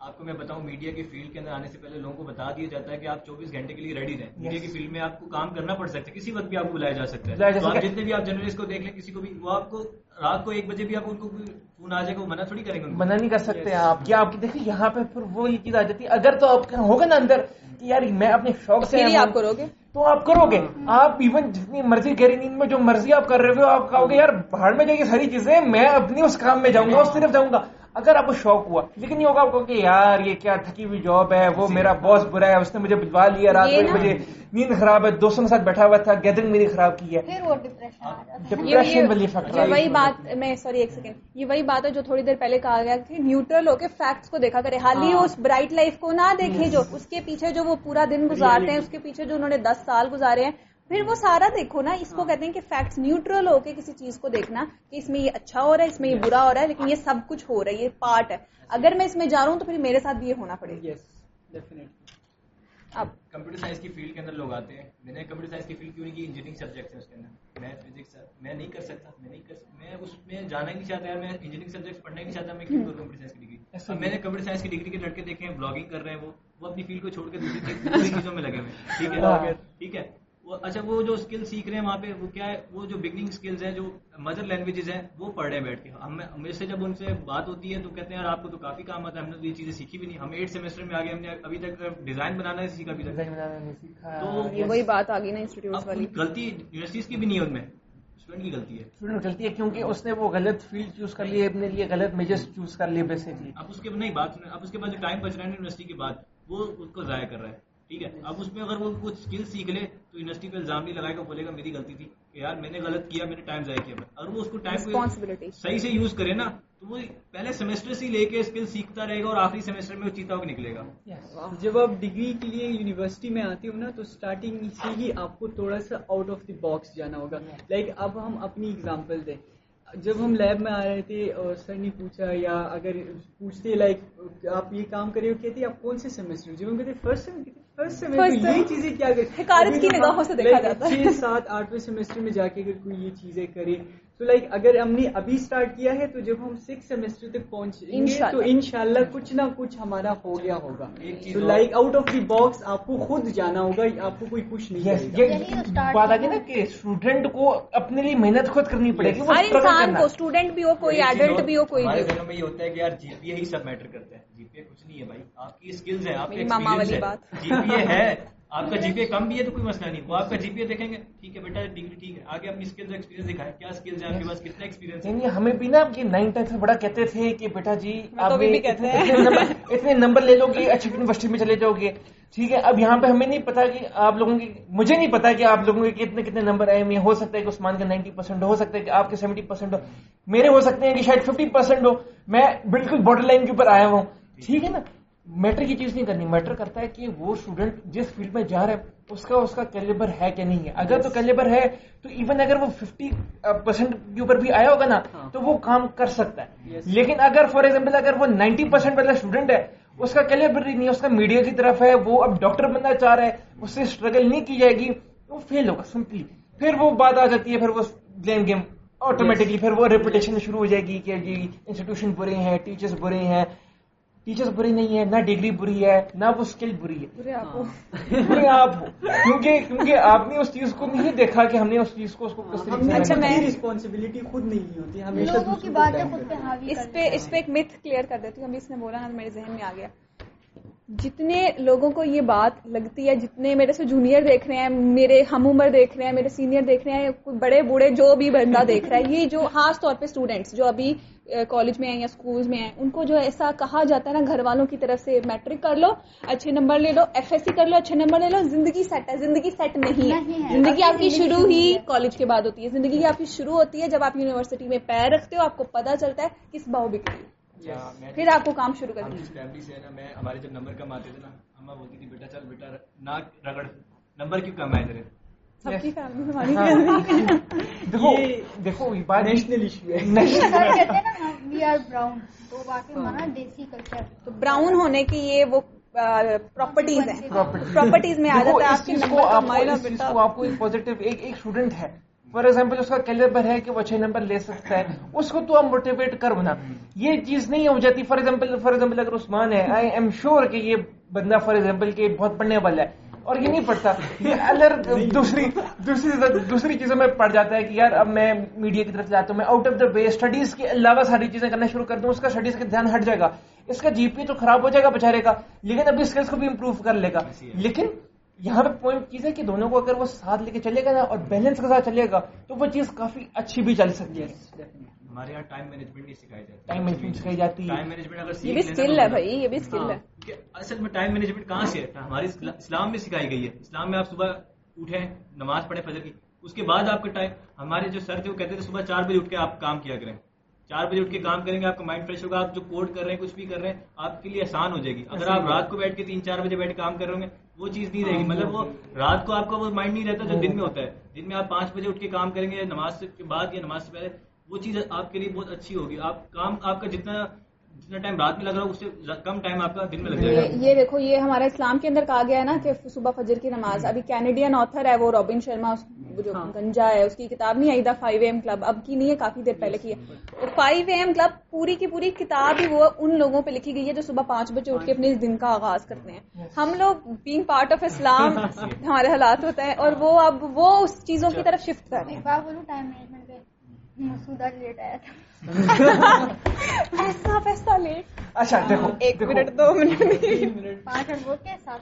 آپ کو میں بتاؤں میڈیا کی فیلڈ کے اندر آنے سے پہلے لوگوں کو بتا دیا جاتا ہے کہ آپ چوبیس گھنٹے کے لیے ریڈی رہیں۔ میڈیا کی فیلڈ میں آپ کو کام کرنا پڑ سکتا ہے کسی وقت بھی آپ کو بلایا جا سکتا ہے۔ جتنے بھی آپ جرنلسٹ کو دیکھ لیں کسی کو بھی وہ آپ کو رات کو ایک بجے بھی آپ ان کو فون آ جائے گا وہ منع تھوڑی کریں گے ان کو۔ منع نہیں کر سکتے آپ۔ کیا آپ کی دیکھیے یہاں پہ پھر وہ یہ چیز آ جاتی ہے۔ اگر تو آپ ہوگا نا اندر کہ یار میں اپنے شوق سے آپ ہوں، کرو گے تو آپ کرو گے آپ ایون جتنی مرضی گہری نیند میں جو مرضی آپ کر رہے ہو، آپ کہو گے، یار، باہر میں جائے ساری چیزیں میں اپنی اس کام میں جاؤں گا، اس طرف جاؤں گا۔ اگر آپ کو شوق ہوا لیکن یہ ہوگا آپ کو کہ یار یہ کیا تھکی ہوئی جاب ہے وہ میرا باس برا ہے اس نے مجھے بجوا لیا رات نا- بجے نیند خراب ہے دوستوں کے ساتھ بیٹھا ہوا تھا گیدرنگ میری خراب کی ہے۔ پھر وہ ڈپریشن والی فیکٹر وہی بات میں سوری ایک سیکنڈ یہ وہی بات ہے جو تھوڑی دیر پہلے کہا گیا کہ نیوٹرل ہو کے فیکٹس کو دیکھا کرے۔ حال ہی ہاں۔ اس برائٹ لائف کو نہ دیکھیں جو اس کے پیچھے جو وہ پورا دن گزارتے ہیں اس کے پیچھے جو انہوں نے دس سال گزارے ہیں پھر وہ سارا دیکھو نا اس کو کہتے ہیں کہ فیکٹس نیوٹرل ہو کے کسی چیز کو دیکھنا کہ اس میں یہ اچھا ہو رہا ہے اس میں یہ برا ہو رہا ہے لیکن یہ سب کچھ ہو رہا ہے یہ پارٹ ہے۔ اگر میں اس میں جا رہا ہوں تو پھر میرے ساتھ بھی یہ ہونا پڑے گا۔ اب۔ کمپیوٹر سائنس کی فیلڈ کے اندر لوگ آتے ہیں۔ میں نے کمپیوٹر سائنس کی فیلڈ کیوں نہیں کی؟ انجینئرنگ سبجیکٹ ہے اس کے اندر۔ میتھ فزکس میں نہیں کر سکتا میں نہیں کر میں اس میں جانا ہی نہیں چاہتا یار میں انجینئرنگ سبجیکٹ پڑھنا ہی نہیں چاہتا میں کیوں کروں کمپیوٹر سائنس کی ڈگری میں نے کمپیوٹر سائنس کی ڈگری کے لڑکے دیکھے ہیں بلاگنگ کر رہے ہیں وہ۔ وہ اپنی فیلڈ کو چھوڑ کے دوسری چیز- دوسری چیزوں میں لگے ہوئے ٹھیک ہے؟ [LAUGHS] ٹھیک ہے؟ اچھا وہ جو اسکل سیکھ رہے ہیں وہاں پہ وہ کیا ہے وہ جو بگننگ اسکلز ہیں جو مدر لینگویجز ہیں وہ پڑھ رہے ہیں بیٹھ کے۔ ہم میرے سے جب ان سے بات ہوتی ہے تو کہتے ہیں یار آپ کو تو کافی کام آتا ہے ہم نے تو یہ چیزیں سیکھی بھی نہیں۔ ہم ایٹ سیمسٹر میں آگے ہم نے ابھی تک ڈیزائن بنانا ہے سیکھا ابھی تک۔ تو یہ وہی بات آ گئی نا انسٹیٹیوٹ اب والی۔ غلطی یونیورسٹیز کی بھی نہیں ہے ان میں۔ اسٹوڈنٹ کی غلطی ہے۔ اسٹوڈنٹ غلطی ہے کیونکہ اس نے وہ غلط فیلڈ چوز کر لیے اپنے لیے غلط میجرس چوز کر لیے بیسکلی اب اس کے نہیں بات اب اس کے بعد جو ٹائم بچ رہا ہے یونیورسٹی کے بعد وہ اس کو ضائع کر رہا ہے۔ ٹھیک ہے؟ اب اس میں اگر وہ کچھ اسکل سیکھ لے تو یونیورسٹی پہ الزام نہیں لگائے گا بولے گا میری غلطی تھی کہ یار میں نے غلط کیا میں نے ٹائم ضائع کیا۔ اگر وہ اس کو ٹائم رسپانسبلٹی صحیح سے یوز کرے نا تو وہ پہلے سیمسٹر سے ہی لے کے اسکل سیکھتا رہے گا اور آخری سیمسٹر میں وہ چیتا ہو کے نکلے گا۔ جب آپ ڈگری کے لیے یونیورسٹی میں آتے ہو نا تو اسٹارٹنگ سے ہی آپ کو تھوڑا سا آؤٹ آف دی باکس جانا ہوگا۔ لائک اب ہم اپنی اگزامپل دیں۔ جب ہم لیب میں آ رہے تھے اور سر نے پوچھا یا اگر پوچھتے لائک آپ یہ کام کرے ہو کہتے آپ کون سے سیمسٹر جب ہم کہتے فرسٹ حکارت کی نگاہوں سے دیکھا جاتا۔ ہے چھ سات آٹھویں سیمسٹر میں جا کے اگر کوئی یہ چیزیں کرے تو لائک اگر ہم نے ابھی اسٹارٹ کیا ہے تو جب ہم سکس سیمسٹر تک پہنچیں گے. تو انشاءاللہ کچھ نہ کچھ ہمارا ہو گیا ہوگا تو like out of the box آپ کو خود جانا ہوگا آپ کو کوئی کچھ نہیں بات آ ہے گئی نا۔ کہ اسٹوڈنٹ کو اپنے لیے محنت خود کرنی پڑے گی ہر انسان کو۔ اسٹوڈنٹ بھی ہو کوئی ایڈلٹ بھی ہو کوئی ہمارے ذہنوں میں یہ ہوتا ہے کہ یار جی پی اے ہی سب میٹر کرتا ہے جی پی اے کچھ نہیں ہے بھائی آپ کی اسکلز ہیں آپ میری ماما والی بات۔ جی پی اے ہے [LAUGHS] آپ کا جی پی اے کم بھی ہے تو کوئی مسئلہ نہیں۔ وہ آپ کا جی پی اے دیکھیں گے۔ ٹھیک ہے بیٹا ڈگری ٹھیک ہے۔ آگے اپنی اسکلز ایکسپیرینس دکھائیں۔ کیا اسکلز ہیں آپ کے پاس؟ کتنا ایکسپیرینس ہے؟ یعنی ہمیں بھی نا یہ نائن ٹینتھ میں بڑا کہتے تھے کہ بیٹا جی آپ بھی کہتے اتنے ہیں۔ اتنے نمبر لے لو گے اچھی یونیورسٹی میں چلے جاؤ گے۔ ٹھیک ہے اب یہاں پہ ہمیں نہیں پتا کہ آپ لوگوں کی مجھے نہیں پتا کہ آپ لوگوں کے کتنے کتنے نمبر آئے۔ ہوئے ہیں ہو سکتا ہے کہ عثمان کے نائنٹی پرسینٹ ہو سکتا ہے کہ آپ کے سیونٹی پرسینٹ ہو۔ میرے ہو سکتے ہیں کہ شاید ففٹی پرسینٹ ہو۔ میں بالکل بارڈر لائن کے اوپر آیا ہوں۔ ٹھیک ہے نا؟ میٹر کی چیز نہیں کرنی میٹر کرتا ہے کہ وہ اسٹوڈنٹ جس فیلڈ میں جا رہا ہے اس کا اس کا کیلیبر ہے کہ نہیں ہے۔ اگر تو کیلیبر ہے تو ایون اگر وہ ففٹی پرسینٹ کے اوپر بھی آیا ہوگا نا ہاں۔ تو وہ کام کر سکتا ہے. لیکن اگر فار ایگزامپل اگر وہ نائنٹی پرسینٹ والا اسٹوڈنٹ ہے اس کا کیلیبر ہی نہیں ہے اس کا میڈیا کی طرف ہے وہ اب ڈاکٹر بننا چاہ رہا ہے اس سے اسٹرگل نہیں کی جائے گی وہ فیل ہوگا سمپلی پھر وہ بات آ جاتی ہے پھر وہ بلیم گیم آٹومیٹکلی پھر وہ ریپوٹیشن شروع ہو جائے گی کہ جی انسٹیٹیوشن برے ہیں ٹیچرز برے ہیں۔ ٹیچرز برے نہیں ہیں نہ ڈگری بری ہے نہ وہ اسکل بری ہے۔ [LAUGHS] برے آپ ہو۔ کیونکہ کیونکہ آپ نے اس چیز کو نہیں دیکھا کہ ہم نے اس چیز کو اس کو کس طریقے سے اچھا، رسپانسبلٹی خود نہیں ہوتی ہمیشہ دوسروں کی اس پہ۔ اس پہ ایک متھ کلیئر کر دیتی ہوں۔ ابھی اس نے بولا نا میرے ذہن میں آ گیا۔ جتنے لوگوں کو یہ بات لگتی ہے جتنے میرے سے جونیئر دیکھ رہے ہیں میرے ہم عمر دیکھ رہے ہیں میرے سینئر دیکھ رہے ہیں بڑے بوڑھے جو بھی بندہ دیکھ رہا ہے یہ جو خاص طور پہ اسٹوڈینٹس جو ابھی کالج میں ہیں یا اسکولز میں ہیں ان کو جو ایسا کہا جاتا ہے نا گھر والوں کی طرف سے میٹرک کر لو اچھے نمبر لے لو ایف ایس سی کر لو اچھے نمبر لے لو زندگی سیٹ ہے زندگی سیٹ نہیں ہے۔ زندگی آپ کی شروع ہی۔ کالج کے بعد ہوتی ہے زندگی آپ کی شروع ہوتی ہے جب آپ یونیورسٹی میں پیر رکھتے ہو آپ کو پتا چلتا ہے کس باؤ بکری میں- پھر آپ کو کام شروع جس فیملی سے ہے نا میں ہمارے جب نمبر کم آتے تھے نا اما بولتی تھی بیٹا چل بیٹا نہ رگڑ نمبر کیوں کم آئے تیرے دیکھو دیکھو نیشنل ایشو ہے براؤن ہونے کی یہ وہ پراپرٹیز ہیں Properties. پراپرٹیز میں آ جاتا ہے آپ کو ایک پازیٹیو ایک اسٹوڈنٹ ہے فار ایگزامپل اس کا کیلیبر ہے کہ وہ اچھے نمبر لے سکتا ہے۔ اس کو تو آپ موٹیویٹ کر بنا۔ یہ چیز نہیں ہو جاتی۔ فار ایگزامپل فار ایگزامپل اگر عثمان ہے آئی ایم شیور کہ یہ بندہ فار ایگزامپل کہ بہت پڑھنے والا ہے اور یہ نہیں پڑھتا۔ یہ الر دوسری دوسری دوسری چیزوں میں پڑ جاتا ہے کہ یار اب میں میڈیا کی طرف جاتا ہوں میں out of the way studies کے علاوہ ساری چیزیں کرنا شروع کر دوں اس کا اسٹڈیز کا دھیان ہٹ جائے گا۔ اس کا جی پی تو خراب ہو جائے گا بےچارے کا لیکن ابھی اسکلس کو بھی امپروو کر لے گا۔ لیکن یہاں پہ پوائنٹ چیز ہے کہ دونوں کو اگر وہ ساتھ لے کے چلے گا نا اور بیلنس کے ساتھ چلے گا تو وہ چیز کافی اچھی بھی چل سکتی ہے۔ ہمارے یہاں ٹائم مینجمنٹ نہیں سکھائی جاتی ٹائم مینجمنٹ سکھائی جاتی ہے۔ ٹائم مینجمنٹ اگر یہ بھی تو ہے بھائی یہ بھی اسکل ہے۔ کہ اصل میں ٹائم مینجمنٹ کہاں سے ہے؟ اسلام میں سکھائی گئی ہے۔ اسلام میں آپ صبح اٹھیں نماز پڑھیں فجر کی۔ اس کے بعد آپ کا ٹائم ہمارے جو سر تھے وہ کہتے تھے صبح چار بجے اٹھ کے آپ کام کیا کریں۔ چار بجے اٹھ کے کام کریں گے آپ کا مائنڈ فریش ہوگا آپ جو کوڈ کر رہے ہیں کچھ بھی کر رہے ہیں آپ کے لیے آسان ہو جائے گی۔ اگر آپ رات کو بیٹھ کے تین چار بجے بیٹھ کے کام کر رہے ہوں گے وہ چیز نہیں رہے گی۔ مطلب وہ رات کو آپ کا وہ مائنڈ نہیں رہتا جو دن میں ہوتا ہے۔ دن میں آپ پانچ بجے اٹھ کے کام کریں گے نماز کے بعد یا نماز سے پہلے وہ چیز آپ کے لیے بہت اچھی ہوگی۔ آپ کام آپ کا جتنا جتنا ٹائم رات میں لگ رہا ہو اس سے کم ٹائم آپ کا دن میں لگ جائے گا۔ یہ دیکھو یہ ہمارا اسلام کے اندر کہا گیا ہے نا کہ صبح فجر کی نماز ابھی کینیڈین آتھر ہے وہ رابن شرما جو گنجا ہے اس کی کتاب نہیں آئی دا فائیو ایم کلب اب کی نہیں ہے کافی دیر پہلے کی ہے۔ تو فائیو ایم کلب پوری کی پوری کتاب ہی وہ ان لوگوں پہ لکھی گئی ہے جو صبح پانچ بجے اٹھ کے اپنے دن کا آغاز کرتے ہیں۔ ہم لوگ بینگ پارٹ آف اسلام ہمارے حالات ہوتا ہے اور وہ اب وہ اس چیزوں کی طرف شفٹ کر رہے ایک بار بولوں ٹائم مینجمنٹ پہ۔ مسودہ لیٹ آیا تھا۔ ہیں ایسا پیسہ لیٹ اچھا دیکھو ایک دیکھو، منٹ دو منٹ۔ پانچ منٹ کے سات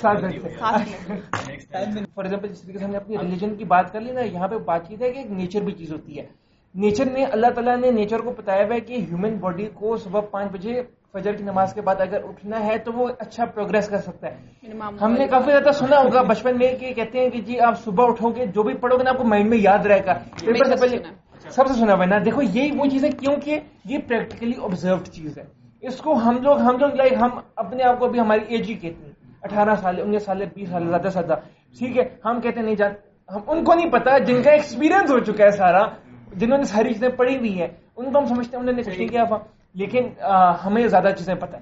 سات فار ایگزامپل جس طریقے سے ہم نے اپنی ریلیجن کی بات کر لی نا یہاں پہ بات چیت ہے کہ ایک نیچر بھی چیز ہوتی ہے۔ نیچر میں اللہ تعالیٰ نے نیچر کو بتایا ہوا ہے کہ ہیومن باڈی کو صبح پانچ بجے فجر کی نماز کے بعد اگر اٹھنا ہے تو وہ اچھا پروگرس کر سکتا ہے۔ ہم نے کافی زیادہ سنا ہوگا بچپن میں کہ کہتے ہیں کہ جی آپ صبح اٹھو گے جو بھی پڑھو گے نا آپ کو مائنڈ میں یاد رہے گا۔ سب سے سنا ہوا ہے نا دیکھو یہی وہ چیز ہے کیونکہ یہ پریکٹیکلی آبزروڈ چیز ہے۔ اس کو ہم لوگ ہم لوگ لائک ہم اپنے آپ کو بھی ہماری ایج ہی کہتے ہیں۔ اٹھارہ سال انیس سال بیس سال زیادہ سے زیادہ۔ ٹھیک ہے ہم کہتے ہیں نہیں جان ہم ان کو نہیں پتا جن کا ایکسپیرینس ہو چکا ہے سارا جنہوں نے ساری چیزیں پڑھی ہوئی ہیں ان کو ہم سمجھتے ہیں انہوں نے کچھ نہیں کیا تھا لیکن ہمیں زیادہ چیزیں پتہ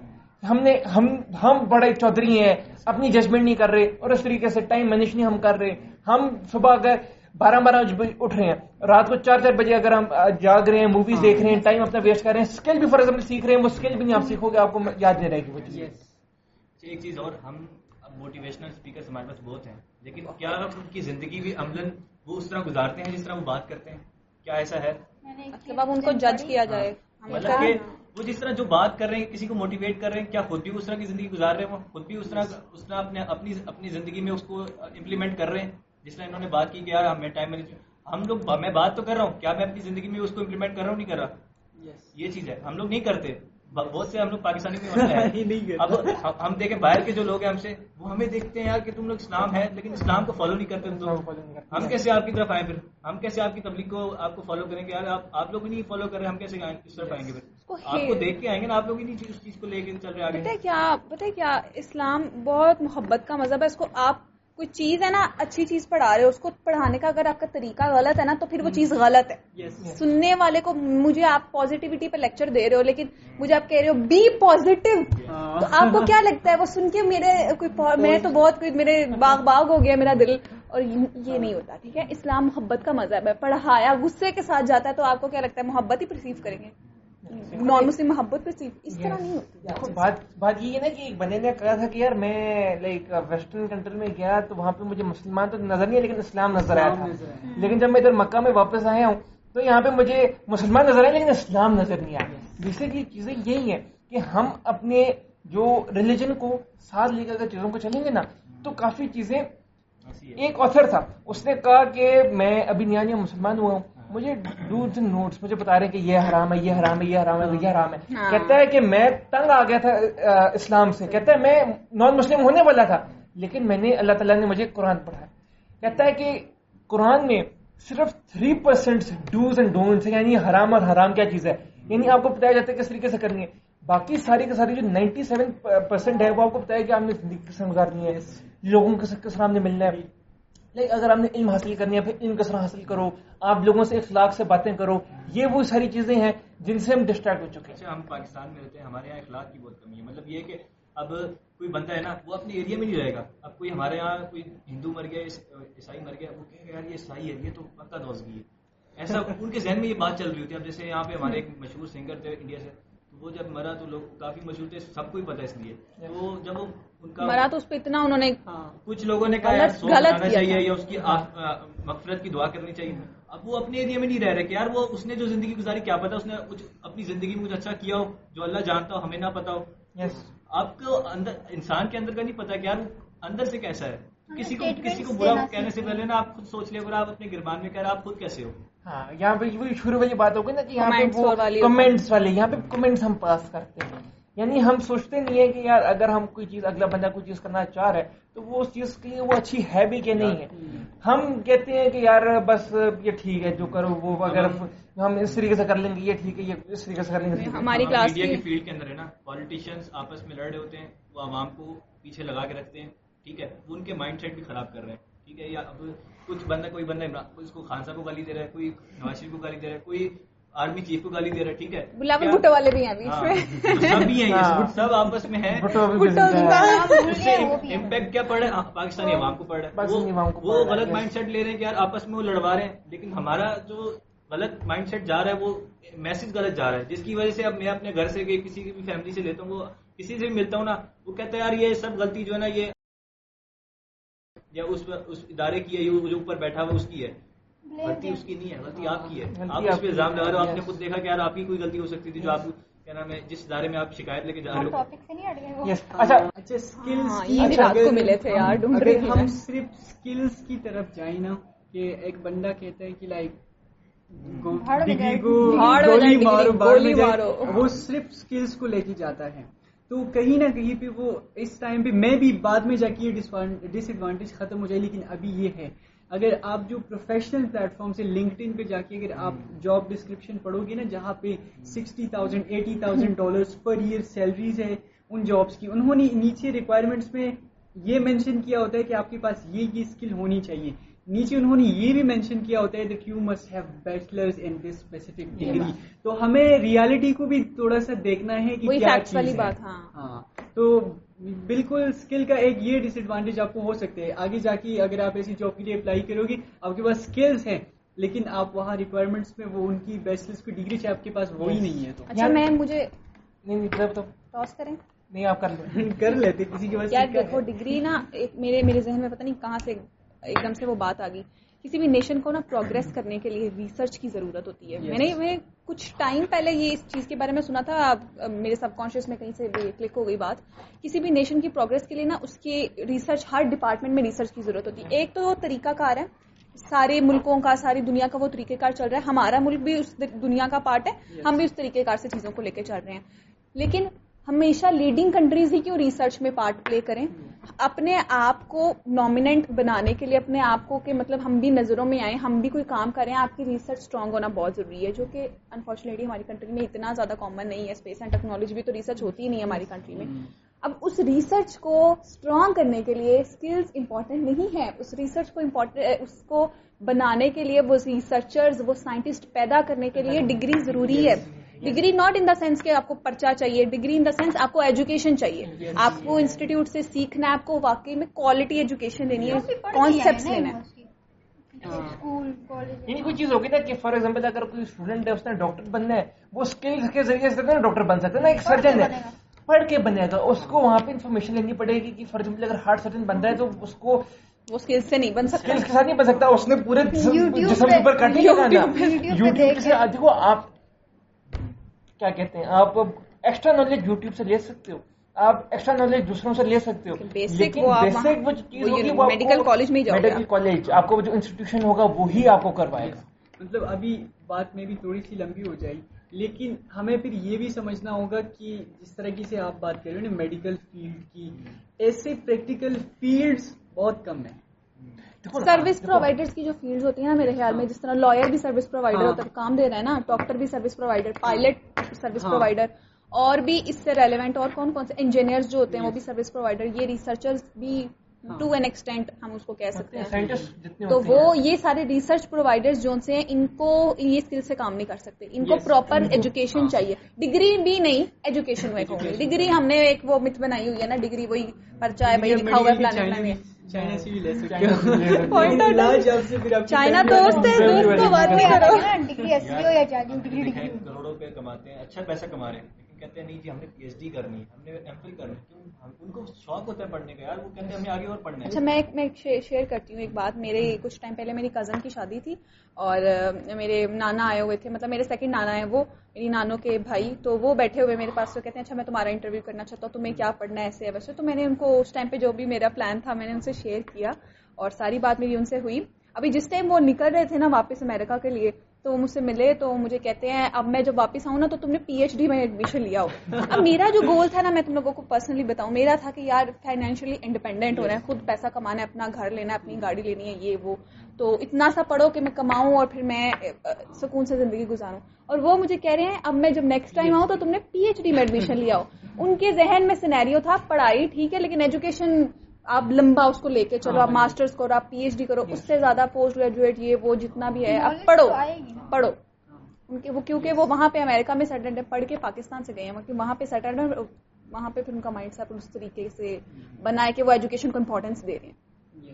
ہم نے ہم ہم بڑے چودھری ہیں اپنی ججمنٹ نہیں کر رہے اور اس طریقے سے ٹائم مینج نہیں ہم کر رہے۔ ہم صبح اگر بارہ بارہ بجے اٹھ رہے ہیں۔ رات کو چار چار بجے اگر ہم جاگ رہے ہیں موویز دیکھ رہے ہیں ٹائم اپنا ویسٹ کر رہے ہیں اسکل بھی فار ایگزامپل سیکھ رہے ہیں وہ اسکل بھی نہیں آپ سیکھو گے آپ کو یاد نہیں رہے گی وہ چیز۔ ایک چیز اور ہم موٹیویشنل اسپیکر ہمارے پاس بہت ہیں لیکن کیا ان کی زندگی بھی عملاً وہ اس طرح گزارتے ہیں جس طرح وہ بات کرتے ہیں؟ کیا ایسا ہے؟ مطلب اب ان کو جج کیا جائے۔ ہم مطلب کہ وہ جس طرح جو بات کر رہے ہیں کسی کو موٹیویٹ کر رہے ہیں کیا خود بھی اس طرح کی زندگی گزار رہے ہیں؟ وہ خود بھی اس طرح اس طرح اپنے اپنی اپنی زندگی میں اس کو امپلیمنٹ کر رہے ہیں؟ جس طرح انہوں نے بات کی کہ یار میں ٹائم مینجمنٹ ہم لوگ میں بات تو کر رہا ہوں کیا میں اپنی زندگی میں اس کو امپلیمنٹ کر رہا ہوں؟ نہیں کر رہا۔ یہ چیز ہے۔ ہم لوگ نہیں کرتے۔ بہت سے ہم لوگ پاکستانی میں۔ [LAUGHS] اب ہم- دیکھیں باہر کے جو لوگ ہیں ہم سے وہ ہمیں دیکھتے ہیں یار کہ تم لوگ اسلام ہے لیکن اسلام کو فالو نہیں کرتے۔ ہم کیسے آپ کی طرف آئیں پھر؟ ہم کیسے آپ کی تبلیغ کو آپ کو فالو کریں گے؟ یار آپ لوگ بھی نہیں فالو کر رہے ہم کیسے آئیں- اس طرف آئیں گے پھر؟ آپ کو دیکھ کے آئیں گے نا آپ لوگ ہی نہیں اس چیز کو لے کے چل رہے آگے۔ کیا پتہ کیا اسلام بہت محبت کا مذہب ہے اس کو آپ کوئی چیز ہے نا اچھی چیز پڑھا رہے ہو اس کو پڑھانے کا اگر آپ کا طریقہ غلط ہے نا تو پھر وہ چیز غلط ہے۔ سننے والے کو مجھے آپ پازیٹیوٹی پہ لیکچر دے رہے ہو لیکن مجھے آپ کہہ رہے ہو بی پازیٹیو تو آپ کو کیا لگتا ہے؟ وہ سن کے میرے کوئی میں تو بہت کوئی میرے باغ باغ ہو گیا میرا دل اور یہ نہیں ہوتا ٹھیک ہے؟ اسلام محبت کا مذہب ہے۔ پڑھایا غصے کے ساتھ جاتا ہے تو آپ کو کیا لگتا ہے؟ محبت ہی پرسیو کریں گے۔ نان مسلم محبت پرسیو اس طرح نہیں ہوتی بات بات یہ ہے نا کہ ایک بندے نے کہا تھا کہ یار میں لائک ویسٹرن کنٹری میں گیا تو وہاں پہ مجھے مسلمان تو نظر نہیں آیا لیکن اسلام نظر آیا تھا۔ لیکن جب میں ادھر مکہ میں واپس آیا ہوں تو یہاں پہ مجھے مسلمان نظر آئے لیکن اسلام نظر نہیں آیا بیسکلی چیزیں یہی ہیں کہ ہم اپنے جو ریلیجن کو ساتھ لے کر چیزوں کو چلیں گے نا تو کافی چیزیں ہے ایک آتھر تھا اس نے کہا کہ میں ابھی نیا نیا مسلمان ہوا ہوں مجھے ڈوز نوٹس مجھے بتا رہے ہیں کہ یہ حرام ہے یہ حرام ہے یہ حرام ہے یہ حرام ہے۔ ہاں۔ کہتا ہے کہ میں تنگ آ گیا تھا اسلام سے۔ کہتا ہے میں نان مسلم ہونے والا تھا لیکن میں نے اللہ تعالیٰ نے مجھے قرآن پڑھایا۔ کہتا ہے کہ قرآن میں صرف three percent dos and don'ts یعنی حرام اور حرام کیا چیز ہے؟ یعنی آپ کو بتایا جاتا ہے کس طریقے سے کرنی ہے۔ باقی ساری کی ساری جو نائنٹی سیون پرسینٹ ہے وہ آپ کو بتایا کہ آپ نے زندگی کس طرح گزارنی ہے لوگوں کے کس طرح نے ملنا ہے۔ لائک اگر آپ نے علم حاصل کرنی ہے پھر علم کس طرح حاصل کرو؟ آپ لوگوں سے اخلاق سے باتیں کرو۔ یہ وہ ساری چیزیں ہیں جن سے ہم ڈسٹریکٹ ہو چکے ہیں۔ اچھا ہم پاکستان میں رہتے ہیں ہمارے یہاں اخلاق کی بہت کمی ہے۔ مطلب یہ کہ اب کوئی بندہ ہے نا وہ اپنے ایریا میں نہیں رہے گا۔ اب کوئی ہمارے یہاں کوئی ہندو مر گیا عیس- عیسائی مر گیا وہ کہے گا یار یہ عیسائی ہے یہ تو پکا دوزگی ہے۔ ایسا [LAUGHS] ان کے ذہن میں یہ بات چل رہی ہوتی ہے۔ اب جیسے یہاں پہ ہمارے ایک مشہور سنگر تھے انڈیا سے وہ جب مرا تو لوگ کافی مشہور تھے سب کو ہی پتا اس لیے۔ تو جب وہ مرا تو اس پہ اتنا انہوں نے ہاں کچھ لوگوں نے کہا غلط- چاہیے۔ یا اس کی مغفرت کی دعا کرنی چاہیے۔ اب وہ اپنے ایریا میں نہیں رہ رہے کہ یار وہ اس نے جو زندگی گزاری کیا پتا اس نے کچھ اپنی زندگی میں کچھ اچھا کیا ہو جو اللہ جانتا ہو ہمیں نہ پتا ہو۔ یس آپ کو اندر انسان کے اندر کا نہیں پتا کہ یار اندر سے کیسا ہے۔ کسی کو کسی کو برا کہنے سے۔ پہلے نا آپ خود سوچ لیں اگر آپ اپنے گربان میں کہہ رہے آپ خود کیسے ہو؟ ہاں یہاں پہ شروع والی بات ہوگی نا کہ یہاں Comments پہ کمنٹس والے یہاں پہ کمنٹس ہم پاس کرتے ہیں۔ یعنی ہم سوچتے نہیں ہے کہ یار اگر ہم کوئی چیز اگلا بندہ کوئی چیز کرنا چاہ رہا ہے تو وہ اس چیز کے لیے وہ اچھی ہے بھی کہ نہیں ہے۔ ہم کہتے ہیں کہ یار بس یہ ٹھیک ہے جو کرو وہ اگر ہم اس طریقے سے کر لیں گے یہ ٹھیک ہے یہ اس طریقے سے کر لیں گے ہماری کلاس کی فیلڈ کے اندر ہے نا پالیٹیشینس آپس میں لڑ رہے ہوتے ہیں وہ عوام کو پیچھے لگا کے رکھتے ہیں ٹھیک ہے؟ وہ ان کے مائنڈ سیٹ بھی خراب کر رہے ہیں ٹھیک ہے؟ یا اب کچھ بندہ کوئی بندہ اس کو خان صاحب کو گالی دے رہا ہے کوئی نواز شریف کو گالی دے رہا ہے کوئی آرمی چیف کو گالی دے رہا ہے ٹھیک ہے؟ بلاول بھٹو والے بھی ہیں بیچ ہاں، میں۔ سب بھی ہیں یہ ہاں۔ سب- آپس میں ہیں۔ اس سے۔ امپیکٹ کیا پڑ رہا ہے۔ پاکستانی عوام کو پڑ رہا ہے وہ- غلط۔ مائنڈ سیٹ لے رہے ہیں کہ یار آپس میں وہ لڑوا رہے ہیں۔ لیکن ہمارا جو غلط مائنڈ سیٹ جا رہا ہے وہ میسج غلط جا رہا ہے۔ جس کی وجہ سے اب میں اپنے گھر سے کہ کسی کی بھی فیملی سے لیتا ہوں وہ کسی سے بھی ملتا ہوں نا وہ کہتا ہے یار یہ سب غلطی جو ہے نا یہ یا اس اس ادارے کی ہے جو اوپر بیٹھا ہوا اس کی ہے۔ غلطی. اس کی نہیں ہے غلطی آپ کی ہے غلطی آپ اس پہ الزام لگا رہے ہو آپ نے. خود دیکھا کہ یار آپ کی کوئی غلطی ہو سکتی تھی جو آپ کیا نام ہے جس ادارے میں آپ شکایت لے کے جا رہے ہو ٹاپک سے نہیں ہٹ گئے وہ Yes. اچھا اچھا ہاں، ملے تھے یار، ہم۔ صرف اسکلز کی طرف جائیں نا کہ ایک بندہ کہتا ہے کہ لائک۔ وہ صرف اسکلز کو لے کے جاتا ہے تو کہیں نہ کہیں پہ وہ اس ٹائم پہ میں بھی بعد میں جا کے یہ ڈس ایڈوانٹیج ختم ہو جائے لیکن ابھی یہ ہے اگر آپ جو پروفیشنل پلیٹ فارم سے لنکڈ ان پہ جا کے اگر آپ جاب ڈسکرپشن پڑھو گے نا جہاں پہ sixty thousand eighty thousand dollars per year salaries ہے ان جابس کی انہوں نے نیچے ریکوائرمنٹس میں یہ مینشن کیا ہوتا ہے کہ آپ کے پاس یہ یہ اسکل ہونی چاہیے۔ نیچے انہوں نے یہ بھی مینشن کیا ہوتا ہے that you must have bachelors in this specific degree تو ہمیں ریالٹی کو بھی تھوڑا سا دیکھنا ہے کہ کیا چیز ہے۔ ہاں۔ ہاں۔ تو بالکل اسکل کا ایک یہ ڈس ایڈوانٹیج آپ کو ہو سکتے ہیں۔ آگے جا کے اگر آپ ایسی جاب کے لیے اپلائی کرو گی آپ کے پاس اسکلس ہیں لیکن آپ وہاں ریکوائرمنٹس میں وہ ان کی بیچلرس کی ڈگری چاہے آپ کے پاس وہی نہیں ہے تو۔ اچھا میں مجھے نہیں بتاؤ ٹاس کریں۔ نہیں آپ کر لیں۔ [LAUGHS] کر لیتے کسی کے پاس یار۔ دیکھو ڈگری نا ایک میرے میرے ذہن میں پتہ نہیں کہاں سے ایک دم سے وہ بات آ گئی۔ کسی بھی نیشن کو نا پروگرس کرنے کے لیے ریسرچ کی ضرورت ہوتی ہے. میں نے میں کچھ ٹائم پہلے یہ اس چیز کے بارے میں سنا تھا میرے سب کانشیس میں کہیں سے کلک ہو گئی بات۔ کسی بھی نیشن کی پروگرس کے لیے نا اس کی ریسرچ ہر ڈپارٹمنٹ میں ریسرچ کی ضرورت ہوتی ہے۔ ایک تو وہ طریقہ کار ہے۔ سارے ملکوں کا ساری دنیا کا وہ طریقہ کار چل رہا ہے۔ ہمارا ملک بھی اس دنیا کا پارٹ ہے۔ ہم بھی اس طریقے کار سے چیزوں کو لے کے چل رہے ہیں۔ لیکن ہمیشہ لیڈنگ کنٹریز ہی کیوں ریسرچ میں پارٹ پلے کریں؟ اپنے آپ کو نامنٹ بنانے کے لیے اپنے آپ کو کہ مطلب ہم بھی نظروں میں آئیں ہم بھی کوئی کام کریں آپ کی ریسرچ اسٹرانگ ہونا بہت ضروری ہے جو کہ انفارچونیٹلی ہماری کنٹری میں اتنا زیادہ کامن نہیں ہے اسپیس اینڈ ٹیکنالوجی بھی تو ریسرچ ہوتی ہی نہیں ہے ہماری کنٹری میں۔ اب اس ریسرچ کو اسٹرانگ کرنے کے لیے اسکلز امپورٹنٹ نہیں ہے اس ریسرچ کو امپورٹنٹ اس کو بنانے کے لیے وہ ریسرچرز وہ سائنٹسٹ پیدا کرنے کے لیے ڈگری ضروری ہے۔ Degree not in the sense کہ آپ کو پرچا چاہیے ڈگری ان دا سینس آپ کو ایجوکیشن چاہیے آپ کو انسٹیٹیوٹ سے سیکھنا ہے آپ کو واقعی میں کوالٹی ایجوکیشن دینی ہے کانسیپٹ لینا ہے یعنی کوئی چیز ہوگی نا کہ فار ایگزامپل اگر کوئی اسٹوڈنٹ ہے اس نے ڈاکٹر بننا ہے وہ اسکل کے ذریعے سے نا ڈاکٹر بن سکتا ہے نا ایک سرجن ہے پڑھ کے بنے گا اس کو وہاں پہ انفارمیشن لینی پڑے گی کہ فار ایگزامپل اگر ہارٹ سرجن بن رہا ہے تو اس کو وہ اسکل سے نہیں بن سکتا اسکل کے ساتھ نہیں بن سکتا اس نے پورے جسم کے اوپر کٹ نہیں لگانا یوٹیوب سے دیکھو آپ کیا کہتے ہیں آپ ایکسٹرا نالج یوٹیوب سے لے سکتے ہو آپ ایکسٹرا نالج دوسروں سے لے سکتے ہو بیسک وہ چیز ہوگی کو- college میں ہی جاؤ گے میڈیکل۔ کالج آپ کو جو انسٹیٹیوشن ہوگا وہی آپ کو کروائے گا مطلب ابھی بات میں بھی تھوڑی سی لمبی ہو جائے گی لیکن ہمیں پھر یہ بھی سمجھنا ہوگا کہ جس طرح کی سے آپ بات کر رہے ہو نا میڈیکل فیلڈ کی ایسے پریکٹیکل فیلڈز بہت کم ہیں سروس پرووائڈرز کی جو فیلڈز ہوتی ہیں نا میرے خیال میں جس طرح لائر بھی سروس پرووائڈر ہاں۔ ہوتا ہے کام دے رہا ہے نا ڈاکٹر بھی service provider pilot service. Provider اور بھی اس سے ریلیونٹ اور کون کون سے انجینئرز جو ہوتے ہیں وہ بھی سروس پرووائڈر یہ ریسرچرز بھی۔ ٹو این ایکسٹینٹ ہم اس کو کہہ سکتے ہیں۔ تو وہ یہ سارے ریسرچ پرووائڈرز جو سے ہیں ان کو یہ اسکل سے کام نہیں کر سکتے۔ ان کو. پراپر کو- ایجوکیشن ہاں۔ چاہیے۔ ڈگری بھی نہیں ایجوکیشن میں کہوں گی۔ Education. ڈگری ہم نے ایک وہ مت بنائی ہوئی ہے نا ڈگری وہی پرچا ہے بھائی لکھا ہوا ہے فلانے چائنا دوست ہے دوست تو بات. نہیں کرو۔ ڈگری اصلی ہو یا ڈگری کروڑوں روپے کماتے ہیں اچھا پیسہ کما رہے ہیں۔ کہتے ہیں، نہیں جی ہم نے پی ایچ ڈی کرنی ہے، ہم نے ایم فل کرنی ہے ان کو شوق ہوتا ہے پڑھنے کا، یار، وہ کہتے ہیں ہمیں آگے اور پڑھنا ہے۔ اچھا میں میں شیئر کرتی ہوں ایک بات، میرے کچھ ٹائم پہلے میری کزن کی شادی تھی اور میرے نانا آئے ہوئے تھے مطلب میرے سیکنڈ نانا ہیں وہ، میری نانوں کے بھائی، تو وہ بیٹھے ہوئے میرے پاس تو کہتے ہیں اچھا میں تمہارا انٹرویو کرنا چاہتا ہوں، تمہیں کیا پڑھنا ہے ایسے ہے ویسے، تو میں نے ان کو اس ٹائم پہ جو بھی میرا پلان تھا، میں نے ان سے شیئر کیا اور ساری بات میری ان سے ہوئی۔ ابھی جس ٹائم وہ نکل رہے تھے نا واپس امریکہ کے لیے تو وہ مجھ سے ملے تو مجھے کہتے ہیں، اب میں جب واپس آؤں نا تو تم نے پی ایچ ڈی میں ایڈمیشن لیا ہو۔ اب میرا جو گول تھا نا، میں تم لوگوں کو پرسنلی بتاؤں، میرا تھا کہ یار فائنینشلی انڈیپینڈنٹ ہونا ہے خود پیسہ کمانا ہے، اپنا گھر لینا ہے، اپنی گاڑی لینی ہے، یہ وہ۔ تو اتنا سا پڑھو کہ میں کماؤں اور پھر میں سکون سے زندگی گزاروں۔ اور وہ مجھے کہہ رہے ہیں، اب میں جب نیکسٹ ٹائم آؤں تو تم نے پی ایچ ڈی میں ایڈمیشن لیا ہو۔ ان کے ذہن میں سینیریو تھا، پڑھائی ٹھیک ہے، لیکن ایجوکیشن آپ لمبا اس کو لے کے چلو آپ ماسٹرز کرو آپ پی ایچ ڈی کرو اس سے زیادہ پوسٹ گریجویٹ یہ وہ جتنا بھی ہے آپ پڑھو تو۔ پڑھو ان کے وہ کیونکہ وہ وہاں پہ امریکہ میں سیٹلڈ پڑھ کے پاکستان سے گئے ہیں وہاں پہ سیٹلڈ وہاں پہ پھر ان کا مائنڈ سیٹ اس طریقے سے بنا ہے کہ وہ ایجوکیشن کو امپورٹینس دے رہے ہیں.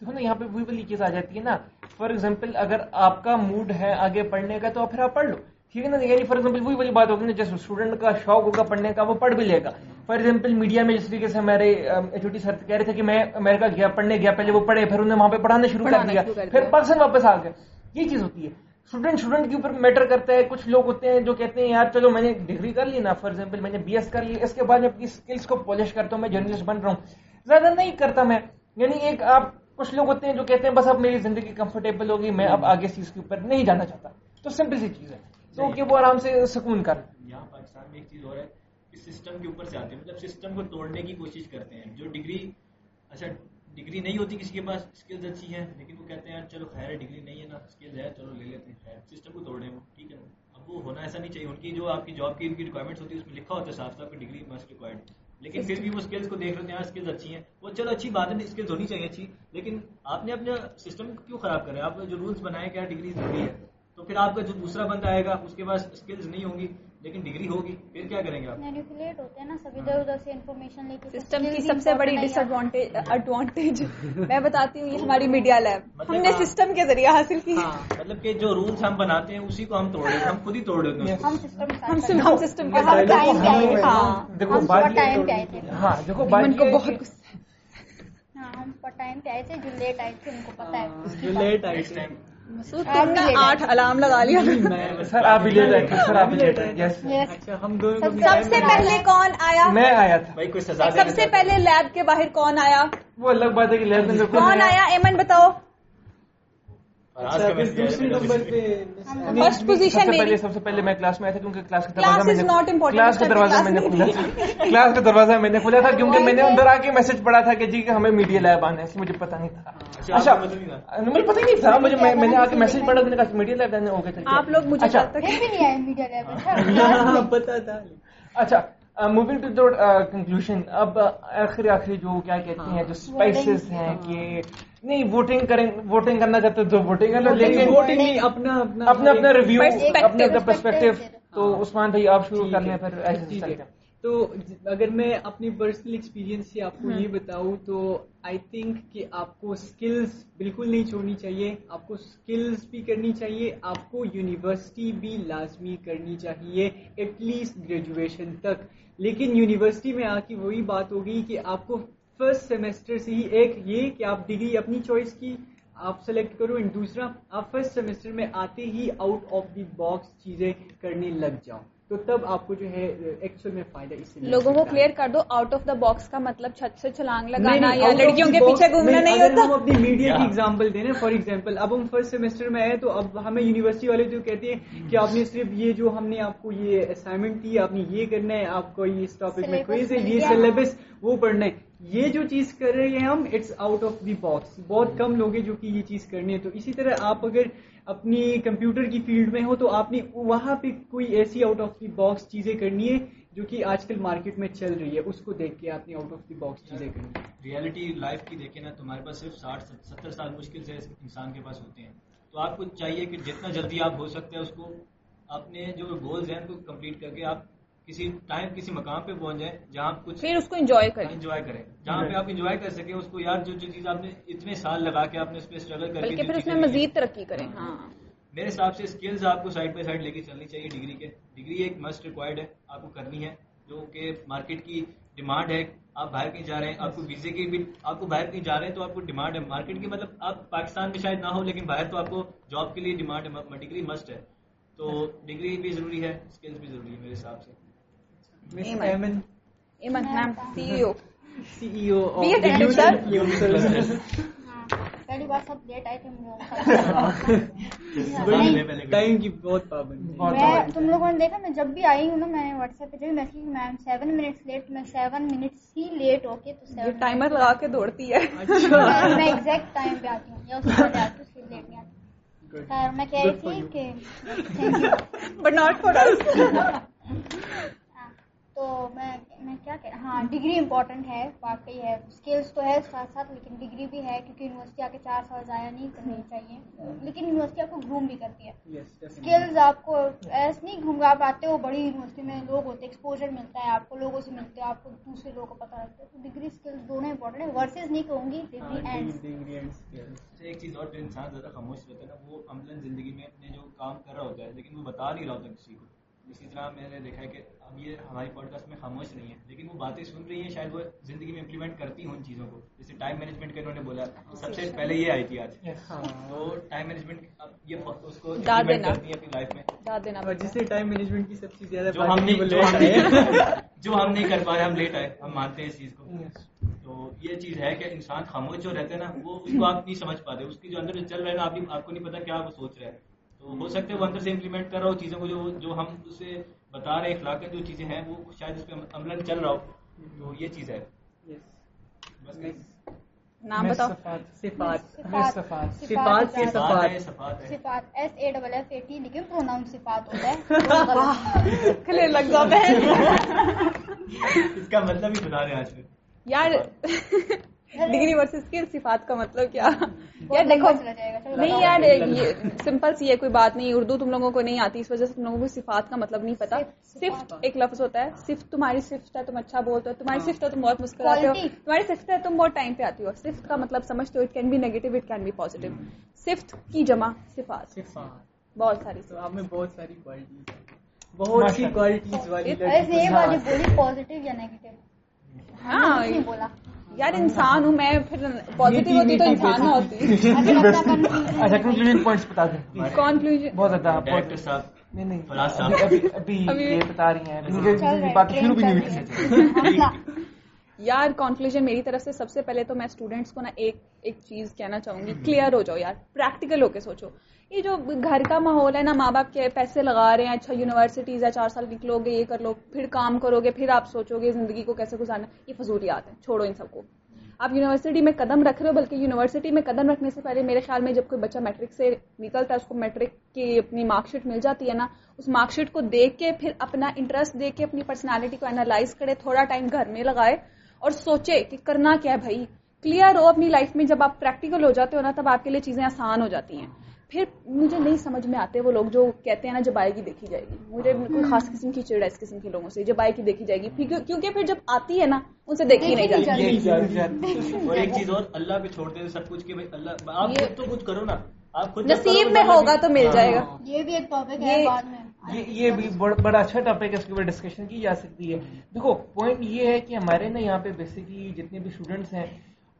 دیکھو نا یہاں پہ وہی والی چیز آ جاتی ہے نا۔ فار ایگزامپل اگر آپ کا موڈ ہے آگے پڑھنے کا تو پھر آپ پڑھ لو۔ ٹھیک ہے نا یعنی فار ایگزامپل وہی والی بات ہوگی نا جیسے اسٹوڈنٹ کا شوق ہوگا پڑھنے کا وہ پڑھ بھی لے گا فار ایگزامپل میڈیا میں جس طریقے سے ہمارے ایچ او ٹی سر کہہ رہے تھے کہ میں امریکہ گیا پڑھنے گیا پہلے وہ پڑھے پھر انہیں وہاں پہ پڑھانا شروع کر دیا پھر۔ پاکستان واپس آ گئے یہ چیز ہوتی ہے اسٹوڈنٹ اسٹوڈنٹ کے اوپر میٹر کرتا ہے کچھ لوگ ہوتے ہیں جو کہتے ہیں یار چلو میں نے ڈگری کر لی نا فار ایگزامپل میں نے بی ایس کر لی اس کے بعد میں اپنی اسکلس کو پالش کرتا ہوں میں جرنلسٹ بن رہا ہوں زیادہ نہیں کرتا میں یعنی ایک آپ کچھ لوگ ہوتے ہیں جو کہتے ہیں بس اب میری زندگی کمفرٹیبل ہوگی میں اب آگے چیز کے اوپر نہیں جانا چاہتا تو سمپل سی چیز ہے تو کہ وہ آرام سے سکون کر۔ یہاں پاکستان میں ایک چیز اور ہے کہ سسٹم کے اوپر سے آتے ہیں۔ مطلب سسٹم کو توڑنے کی کوشش کرتے ہیں۔ جو ڈگری اچھا ڈگری نہیں ہوتی کسی کے پاس اسکلز اچھی ہیں لیکن وہ کہتے ہیں چلو خیر ہے ڈگری نہیں ہے نا اسکلز ہے چلو لے لیتے ہیں۔ خیر سسٹم کو توڑ رہے ہیں وہ ٹھیک ہے۔ نا اب وہ ہونا ایسا نہیں چاہیے۔ ان کی جو آپ کی جاب کی ان کی ریکوائرمنٹس ہوتی ہے اس میں لکھا ہوتا ہے صاف صاف کہ ڈگری مسٹ ریکوائرڈ لیکن پھر بھی وہ اسکلز کو دیکھ رہے ہیں اسکلز اچھی ہیں۔ وہ چلو اچھی بات ہے اسکلز ہونی چاہیے اچھی۔ لیکن آپ نے اپنا سسٹم کیوں خراب کرے آپ نے جو رولس بنائے کہ ڈگری ضروری ہے۔ تو پھر آپ کا جو دوسرا بندہ آئے گا اس کے پاس اسکلز نہیں ہوں گی لیکن ڈگری ہوگی پھر کیا کریں گے آپ؟ مینیپولیٹ ہوتے ہیں نا سب ادھر ادھر سے انفارمیشن لے کے سسٹم کی سب سے بڑی ڈس ایڈوانٹیج ایڈوانٹیج میں بتاتی ہوں یہ ہماری میڈیا لیب ہم نے سسٹم کے ذریعے حاصل کی۔ ہاں مطلب کہ جو رولس ہم بناتے ہیں اسی کو ہم توڑ رہے ہیں ہم خود ہی توڑ دیتے ہیں۔ ہم سسٹم ہم سسٹم کے ہم ساتھ ٹائم پہ آئے تھے ہاں۔ دیکھو بات ٹائم پہ آئے تھے ہاں دیکھو بات ان کو بہت غصہ ہاں ہم ٹائم پہ آئے تھے جو لیٹ آئے تھے ان کو پتا ہے۔ ہاں، جو لیٹ آئی Next آٹھ الارم لگا لیا۔ سر آپ بھی لیٹ آئے تھے [LAUGHS] سر آپ بھی لیٹ آئے. اچھا سب سے۔ پہلے کون آیا؟ میں آیا تھا۔ سب سے پہلے لیب کے باہر کون آیا؟ وہ الگ بات ہے کہ لیب میں کون آیا؟ ایمن بتاؤ اچھا پھر دوسرے نمبر پہ فرسٹ سب پوزیشن سے پہلے میری سب سے پہلے میں کلاس میں آیا تھا کیونکہ کلاس کا Class دروازہ میں is not نے important. کلاس کا دروازہ میں نے [LAUGHS] class کھولا۔ کلاس کا دروازہ میں نے کھولا تھا کیونکہ میں نے اندر آ کے میسج پڑھا تھا کہ جی کہ ہمیں میڈیا لیب آنا ہے اس لیے مجھے پتا نہیں تھا۔ اچھا اچھا مجھے پتہ ہی نہیں تھا۔ مجھے میں نے آ کے میسج پڑھا میں نے کہا میڈیا لیب آنا ہو گیا آپ لوگ مجھے اچھا۔ لیب [LAUGHS] ہاں پتا تھا۔ اچھا موونگ ٹو دا کنکلوژن اب آخری آخری جو کیا کہتے ہیں جو اسپائسز ہیں کہ نہیں ووٹنگ کریں ووٹنگ کرنا چاہتے تو ووٹنگ کر لو لیکن ووٹنگ نہیں اپنا اپنا اپنا ریویو. اپنا پرسپیکٹو تو ہاں۔ عثمان بھائی آپ شروع کر لیں پھر ایسے تو اگر میں اپنی پرسنل ایکسپیرینس سے آپ کو ہاں۔ یہ بتاؤں تو آئی تھنک کہ آپ کو سکلز بالکل نہیں چھوڑنی چاہیے. آپ کو سکلز بھی کرنی چاہیے. آپ کو یونیورسٹی بھی لازمی کرنی چاہیے ایٹ لیسٹ گریجویشن تک. لیکن یونیورسٹی میں آ کے وہی بات ہوگی کہ آپ کو فرسٹ سیمسٹر سے ہی ایک یہ کہ آپ ڈگری اپنی چوائس کی آپ سلیکٹ کرو اینڈ دوسرا، آپ فرسٹ سیمسٹر میں آتے ہی آؤٹ آف دی باکس چیزیں کرنے لگ جاؤ۔ تو تب آپ کو جو ہے ایکچوئل میں فائدہ اس سے لوگوں کو۔ کلیئر کر دو آؤٹ آف دا باکس کا مطلب چھت سے چھلانگ لگانا یا لڑکیوں کے پیچھے گھومنا نہیں اگر ہم ہوتا اپنی میڈیا کی اگزامپل دیں فار ایگزامپل اب ہم فرسٹ سیمسٹر میں آئے تو اب ہمیں یونیورسٹی والے جو کہتے ہیں کہ آپ نے صرف یہ جو ہم نے آپ کو یہ اسائنمنٹ دی آپ نے یہ کرنا ہے آپ کو یہ اس ٹاپک میں Syllabus کوئز ہے مل یہ۔ سلیبس وہ پڑھنا ہے یہ جو چیز کر رہے ہیں ہم it's out of the box بہت کم لوگ ہیں جو کہ یہ چیز کرنی ہے تو اسی طرح آپ اگر اپنی کمپیوٹر کی فیلڈ میں ہو تو آپ نے وہاں پہ کوئی ایسی آؤٹ آف دی باکس چیزیں کرنی ہے جو کہ آج کل مارکیٹ میں چل رہی ہے۔ اس کو دیکھ کے آپ نے آؤٹ آف دی باکس چیزیں کرنی ہے ریالٹی لائف کی دیکھیں نا، تمہارے پاس صرف ساٹھ ستر سال مشکل سے انسان کے پاس ہوتے ہیں۔ تو آپ کو چاہیے کہ جتنا جلدی آپ ہو سکتے ہیں اس کو اپنے جو گولز ہیں ان کو کمپلیٹ کر کے آپ کسی ٹائم کسی مقام پہ پہنچ جائیں جہاں کچھ پھر اس کو انجوائے کریں۔ انجوائے کریں۔ جہاں پہ آپ انجوائے کر سکیں اس کو یار جو جو چیز آپ نے اتنے سال لگا کے آپ نے اس پہ اسٹرگل کر کے پھر اس میں مزید ترقی کریں۔ ہاں۔ میرے حساب سے اسکلز آپ کو سائڈ بائی سائڈ لے کے چلنی چاہیے ڈگری کے۔ ڈگری ایک مسٹ ریکوائرڈ ہے آپ کو کرنی ہے۔ جو کہ مارکیٹ کی ڈیمانڈ ہے آپ باہر کہیں جا رہے ہیں آپ کو ویزے کی بھی آپ کو باہر کہیں جا رہے ہیں تو آپ کو ڈیمانڈ ہے۔ مارکیٹ کی مطلب آپ پاکستان میں شاید نہ ہو لیکن باہر تو آپ کو جاب کے لیے ڈیمانڈ ہے ڈگری مسٹ ہے۔ تو ڈگری بھی ضروری ہے اسکلز بھی ضروری ہے میرے حساب سے۔ ایمن۔ ایمن میم سی او سی ای او. ہاں پہلی بار سب لیٹ آئے تھے مجھے نہیں ٹائم کی بہت پابندی بہت میں تم لوگوں نے دیکھا میں جب بھی آئی ہوں نا میں نے واٹس ایپ پہ جب بھی message ma'am seven minutes late میں سیون منٹس ہی لیٹ ہو کے تو سیون ٹائمر لگا کے دوڑتی ہے میں ایگزیکٹ ٹائم پہ آتی ہوں یا اس سے پہلے آتی ہوں اس لیے لیٹ نہیں آتی خیر میں کہہ رہی تھی کہ بٹ ناٹ فار تو میں میں کیا کہہ ہاں ڈگری امپورٹنٹ ہے واقعی ہے اسکلس تو ہے ساتھ ساتھ لیکن ڈگری بھی ہے کیونکہ یونیورسٹی آ کے چار سال ضائع نہیں کرنی چاہیے۔ لیکن یونیورسٹی آپ کو گروم بھی کرتی ہے۔ یس اسکلز آپ کو ایسے نہیں گھوم آپ آتے ہو بڑی یونیورسٹی میں لوگ ہوتے ایکسپوجر ملتا ہے آپ کو لوگوں سے ملتے ہیں آپ کو دوسرے لوگوں کو پتہ لگتا ہے۔ تو ڈگری اسکلز دونوں امپورٹنٹ ہے ورسز نہیں کہوں گی ڈگری اینڈ ایک چیز اور جو انسان زیادہ خاموش رہتا ہے نا وہ عملاً زندگی میں اپنے جو کام کر رہا ہوتا ہے لیکن وہ بتا نہیں رہا ہوتا کسی کو۔ اسی طرح میں نے دیکھا ہے کہ اب یہ ہماری پوڈ کاسٹ میں خاموش نہیں ہے۔ لیکن وہ باتیں سن رہی ہیں شاید وہ زندگی میں امپلیمنٹ کرتی ہوں ان چیزوں کو۔ جیسے ٹائم مینجمنٹ کا انہوں نے بولا سب سے پہلے یہ آئی تھی آج۔ تو ٹائم مینجمنٹ اب یہ اس کو۔ کرتی ہے اپنی لائف میں۔ یاد دینا اور جس سے ٹائم مینجمنٹ کی سب سے زیادہ جو ہم نہیں جو ہم نہیں جو ہم نہیں کر پا رہے ہم لیٹ آئے۔ ہم مانتے ہیں اس چیز کو۔ تو یہ چیز ہے کہ انسان خاموش جو رہتے ہیں نا وہ اس کو آپ نہیں سمجھ پاتے۔ اس کی جو اندر جو چل رہا ہے نا آپ کو نہیں پتا کیا وہ سوچ رہا ہے۔ تو ہو سکتا ہے وہ اندر سے امپلیمنٹ کر رہا ہو چیزوں کو جو جو ہم اسے بتا رہے ہیں اخلاقیات جو چیزیں ہیں وہ شاید اس پہ عملاً چل رہا ہو۔ تو یہ چیز ہے۔ بس نام بتاؤ۔ صفات صفات صفات کے صفات ہے صفات صفات۔ ہے صفات S A double F A T لیکن پروناؤن صفات ہوتا ہے۔ [LAUGHS] کھلے لگ جاؤ بہن اس کا مطلب ہی بتا رہے ہیں آج یار ڈگری ورسز کی صفات کا مطلب کیا؟ یار دیکھو نہیں۔ یار یہ سمپل سی ہے کوئی بات نہیں اردو تم لوگوں کو نہیں آتی اس وجہ سے تم لوگوں کو صفات کا مطلب نہیں پتا۔ صفت ایک لفظ ہوتا ہے صفت تمہاری صفت ہے تم اچھا بولتے ہو تمہاری صفت ہے تم بہت مسکراتے ہو. تمہاری صفت ہے تم بہت ٹائم پہ آتی ہو۔ صفت کا مطلب سمجھتے ہو it can be negative it can be positive صفت کی جمع صفات۔ بہت ساری بہت ساری کوالٹیز بہت سی کوالٹیز والی پازیٹیو یا نیگیٹو ہاں نہیں بولا۔ یار انسان ہوں میں پھر پازیٹیو ہوتی تو انسان نہ ہوتی۔ اچھا confusion اچھا کنکلوژن پوائنٹس بتا دیں۔ کنکلوژن بہت زیادہ نہیں نہیں۔ ابھی یہ بتا رہی ہیں۔ بات شروع بھی نہیں ہوئی۔ [LAUGHS] اپنا یار کنکلوژن میری طرف سے سب سے پہلے تو میں اسٹوڈینٹس کو نا ایک ایک چیز کہنا چاہوں گی۔ کلیئر ہو جاؤ یار پریکٹیکل ہو کے سوچو۔ یہ جو گھر کا ماحول ہے نا، ماں باپ کے پیسے لگا رہے ہیں اچھا یونیورسٹیز ہے، چار سال نکلو گے، یہ کر لو، پھر کام کرو گے، پھر آپ سوچو گے زندگی کو کیسے گزارنا یہ فضولیات ہیں، چھوڑو ان سب کو۔ آپ یونیورسٹی میں قدم رکھ رہے ہو، بلکہ یونیورسٹی میں قدم رکھنے سے پہلے میرے خیال میں جب کوئی بچہ میٹرک سے نکلتا ہے، اس کو میٹرک کی اپنی مارک شیٹ مل جاتی ہے نا، اس مارک شیٹ کو دیکھ کے پھر اپنا انٹرسٹ دیکھ کے اپنی پرسنالٹی کو انالائز کرے، تھوڑا ٹائم گھر میں لگائے اور سوچے کہ کرنا کیا ہے بھائی۔ کلیئر ہو اپنی لائف میں، جب آپ پریکٹیکل ہو جاتے ہو نا، تب آپ کے لیے چیزیں آسان ہو جاتی ہیں۔ پھر مجھے نہیں سمجھ میں آتے وہ لوگ جو کہتے ہیں نا جب آئے گی دیکھی جائے گی۔ مجھے کوئی خاص قسم کی چڑ ہے اس قسم کے لوگوں سے جب آئے گی دیکھی جائے گی۔ کیونکہ پھر جب آتی ہے نا ان سے دیکھی نہیں جاتی۔ اور ایک چیز اور اللہ پہ چھوڑ دیں سب کچھ کہ اللہ آپ تو کچھ کرو نا۔ نصیب میں ہوگا تو مل جائے گا۔ ہاں۔ یہ بھی ایک ٹاپک ہے یہ- بھی بڑا بڑا اچھا ٹاپک ہے اس کے اوپر ڈسکشن کی جا سکتی ہے۔ دیکھو پوائنٹ یہ ہے کہ ہمارے نا یہاں پہ بیسکلی جتنے بھی اسٹوڈنٹس ہیں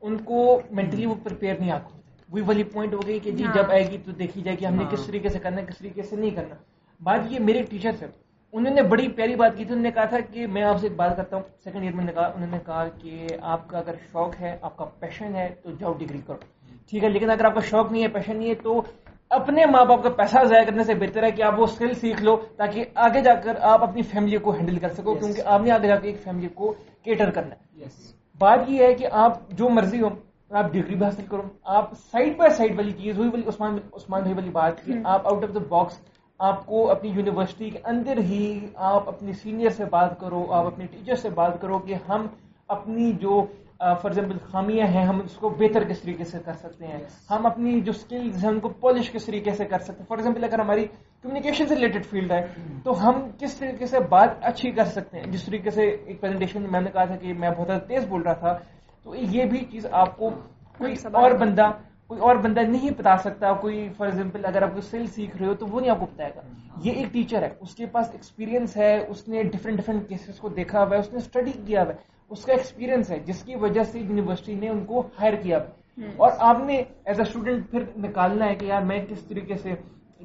ان کو مینٹلی وہ پریپیئر نہیں آتے وہی والی پوائنٹ ہو گئی کہ جی ہاں۔ جب آئے گی تو دیکھی جائے کہ ہم نے ہاں۔ کس طریقے سے کرنا ہے کس طریقے سے نہیں کرنا بات یہ میرے ٹیچر سے انہوں نے بڑی پیاری بات کی تھی انہوں نے کہا تھا کہ میں آپ سے ایک بات کرتا ہوں سیکنڈ ایئر میں نے کہا انہوں نے کہا کہ آپ کا اگر شوق ہے آپ کا پیشن ہے تو جاؤ ڈگری کرو ٹھیک ہے لیکن اگر آپ کا شوق نہیں ہے پیشن نہیں ہے تو اپنے ماں باپ کا پیسہ ضائع کرنے سے بہتر ہے کہ آپ وہ اسکل سیکھ لو تاکہ آگے جا کر آپ اپنی فیملی کو ہینڈل کر سکو. کیونکہ آپ نے آگے جا کے ایک فیملی کو کیٹر کرنا ہے. بات یہ ہے کہ آپ جو مرضی ہو آپ ڈگری بھی حاصل کرو۔ آپ سائڈ بائی سائڈ والی چیز ہوئی والی عثمان عثمان بھائی والی بات کہ آپ آؤٹ آف دا باکس آپ کو اپنی یونیورسٹی کے اندر ہی آپ اپنی سینئر سے بات کرو آپ اپنے ٹیچر سے بات کرو کہ ہم اپنی جو فار ایگزامپل خامیاں ہیں ہم اس کو بہتر کس طریقے سے کر سکتے ہیں؟ ہم اپنی جو اسکلز ہیں ان کو پالش کس طریقے سے کر سکتے ہیں؟ فار ایگزامپل اگر ہماری کمیونیکیشن سے ریلیٹڈ فیلڈ ہے تو ہم کس طریقے سے بات اچھی کر سکتے ہیں؟ جس طریقے سے ایک پریزنٹیشن میں میں نے کہا تھا کہ میں بہت زیادہ تیز بول رہا تھا تو یہ بھی چیز آپ کو کوئی سب اور۔ بندہ کوئی اور بندہ نہیں بتا سکتا۔ کوئی فار ایگزامپل اگر آپ کوئی سیل سیکھ رہے ہو تو وہ نہیں آپ کو بتائے گا۔ یہ ایک ٹیچر ہے۔ اس کے پاس ایکسپیرینس ہے۔ اس نے ڈفرینٹ ڈفرینٹ کیسز کو دیکھا ہوا ہے۔ اس نے اسٹڈی کیا ہوا ہے۔ اس کا ایکسپیرینس ہے۔ جس کی وجہ سے یونیورسٹی نے ان کو ہائر کیا ہوا ہے۔ اور آپ نے ایز اے اسٹوڈنٹ پھر نکالنا ہے کہ یار میں کس طریقے سے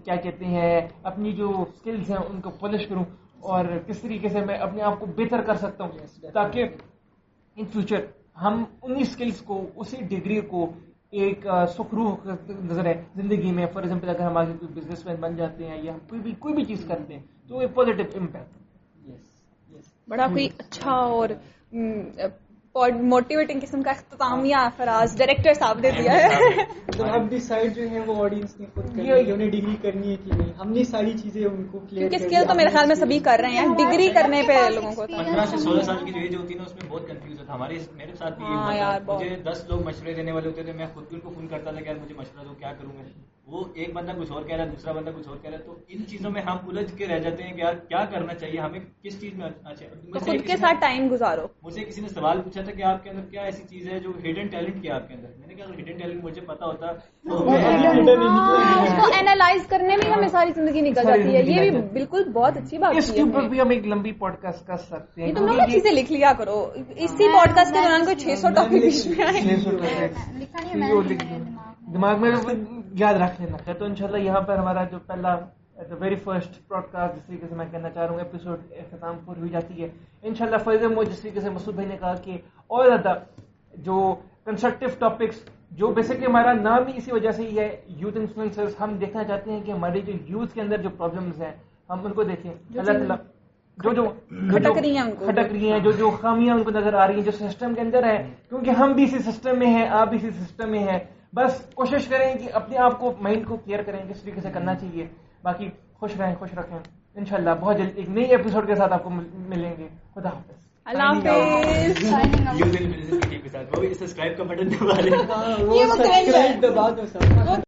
کیا کہتے ہیں اپنی جو اسکلز ہیں ان کو پالش کروں اور کس طریقے سے میں اپنے آپ کو بہتر کر سکتا ہوں تاکہ ان فیوچر ہم انہی اسکلس کو اسی ڈگری کو ایک سخروح نظر ہے زندگی میں فار ایگزامپل اگر ہم آگے کوئی بزنس مین بن جاتے ہیں یا ہم کوئی بھی کوئی بھی چیز کرتے ہیں تو ایک پازیٹیو امپیکٹ. بڑا کوئی اچھا اور موٹیویٹنگ قسم کا اختتامیہ فراز ڈائریکٹر صاحب نے دیا ہے۔ تو اب ڈیسائڈ جو ہے وہ آڈینس نے خود کرنی ہے انہیں ڈگری کرنی ہے کہ نہیں۔ ہم نے ساری چیزیں ان کو کلیئر کیونکہ اسکل تو میرے خیال میں سبھی کر رہے ہیں۔ ڈگری کرنے پہ لوگوں کو پندرہ سے سولہ سال کی جو ایج ہوتی ہے نا اس میں بہت کنفیوز ہوتا ہمارے میرے ساتھ بھی ہاں مجھے دس لوگ مشورے دینے والے ہوتے تھے میں خود بھی ان کو فون کرتا تھا کہ یار مجھے مشورہ دو کیا کروں میں؟ وہ ایک بندہ کچھ اور کہہ رہا ہے دوسرا بندہ کچھ اور کہہ رہا ہے تو ان چیزوں میں ہم الجھ کے رہ جاتے ہیں کہ یار کیا کرنا چاہیے ہمیں کس چیز میں اچھا مجھے خود کسی کے نے- ساتھ ٹائم گزارو۔ مجھ سے کسی نے سوال پوچھا تھا کہ آپ کے اندر کیا ایسی چیز ہے جو ہڈن ٹیلنٹ کیا آپ کے اندر؟ میں نے کہا ہڈن ٹیلنٹ مجھے پتا ہوتا اس کو اینالائز کرنے میں ہمیں ساری زندگی نکل جاتی ہے۔ یہ بھی ہے۔ بالکل بہت اچھی بات اس کی کے ہے اوپر بھی ہم ایک لمبی پوڈ کاسٹ کر سکتے ہیں۔ تم لوگ چیزیں لکھ لیا کرو۔ اسی پوڈ کاسٹ کے دوران کوئی چھ سو ٹاپک بیچ میں آئے۔ ہے دماغ میں۔ یاد رکھ لینا۔ ہے تو انشاءاللہ یہاں پر ہمارا جو پہلا ویری فرسٹ براڈ کاسٹ جس طریقے سے میں کہنا چاہ رہا ہوں ایپیسوڈ اختتام پر ہوئی جاتی ہے۔ انشاءاللہ فیض مو جس طریقے سے مسعود بھائی نے کہا کہ اور زیادہ جو کنسٹرکٹیو ٹاپکس جو بیسکلی ہمارا نام ہی اسی وجہ سے ہی ہے یوتھ انفلوئنسرز ہم دیکھنا چاہتے ہیں کہ ہماری جو یوتھ کے اندر جو پرابلمس ہیں ہم ان کو دیکھیں۔ اللہ تعالیٰ جو جو کھٹک رہی ہیں۔ کھٹک رہی ہیں جو جو خامیاں ان کو نظر آ رہی ہیں جو سسٹم کے اندر ہے کیونکہ ہم بھی اسی سسٹم میں ہیں آپ بھی اسی سسٹم میں ہیں۔ بس کوشش کریں کہ اپنے آپ کو مائنڈ کو کلیئر کریں کس طریقے سے کرنا چاہیے۔ باقی خوش رہیں خوش رکھیں۔ انشاءاللہ بہت جلد ایک نئی ایپیسوڈ کے ساتھ آپ کو مل- ملیں گے۔ خدا حافظ۔ اللہ حافظ۔ وہ سبسکرائب کا بٹن دبا لیں۔ یہ وہ۔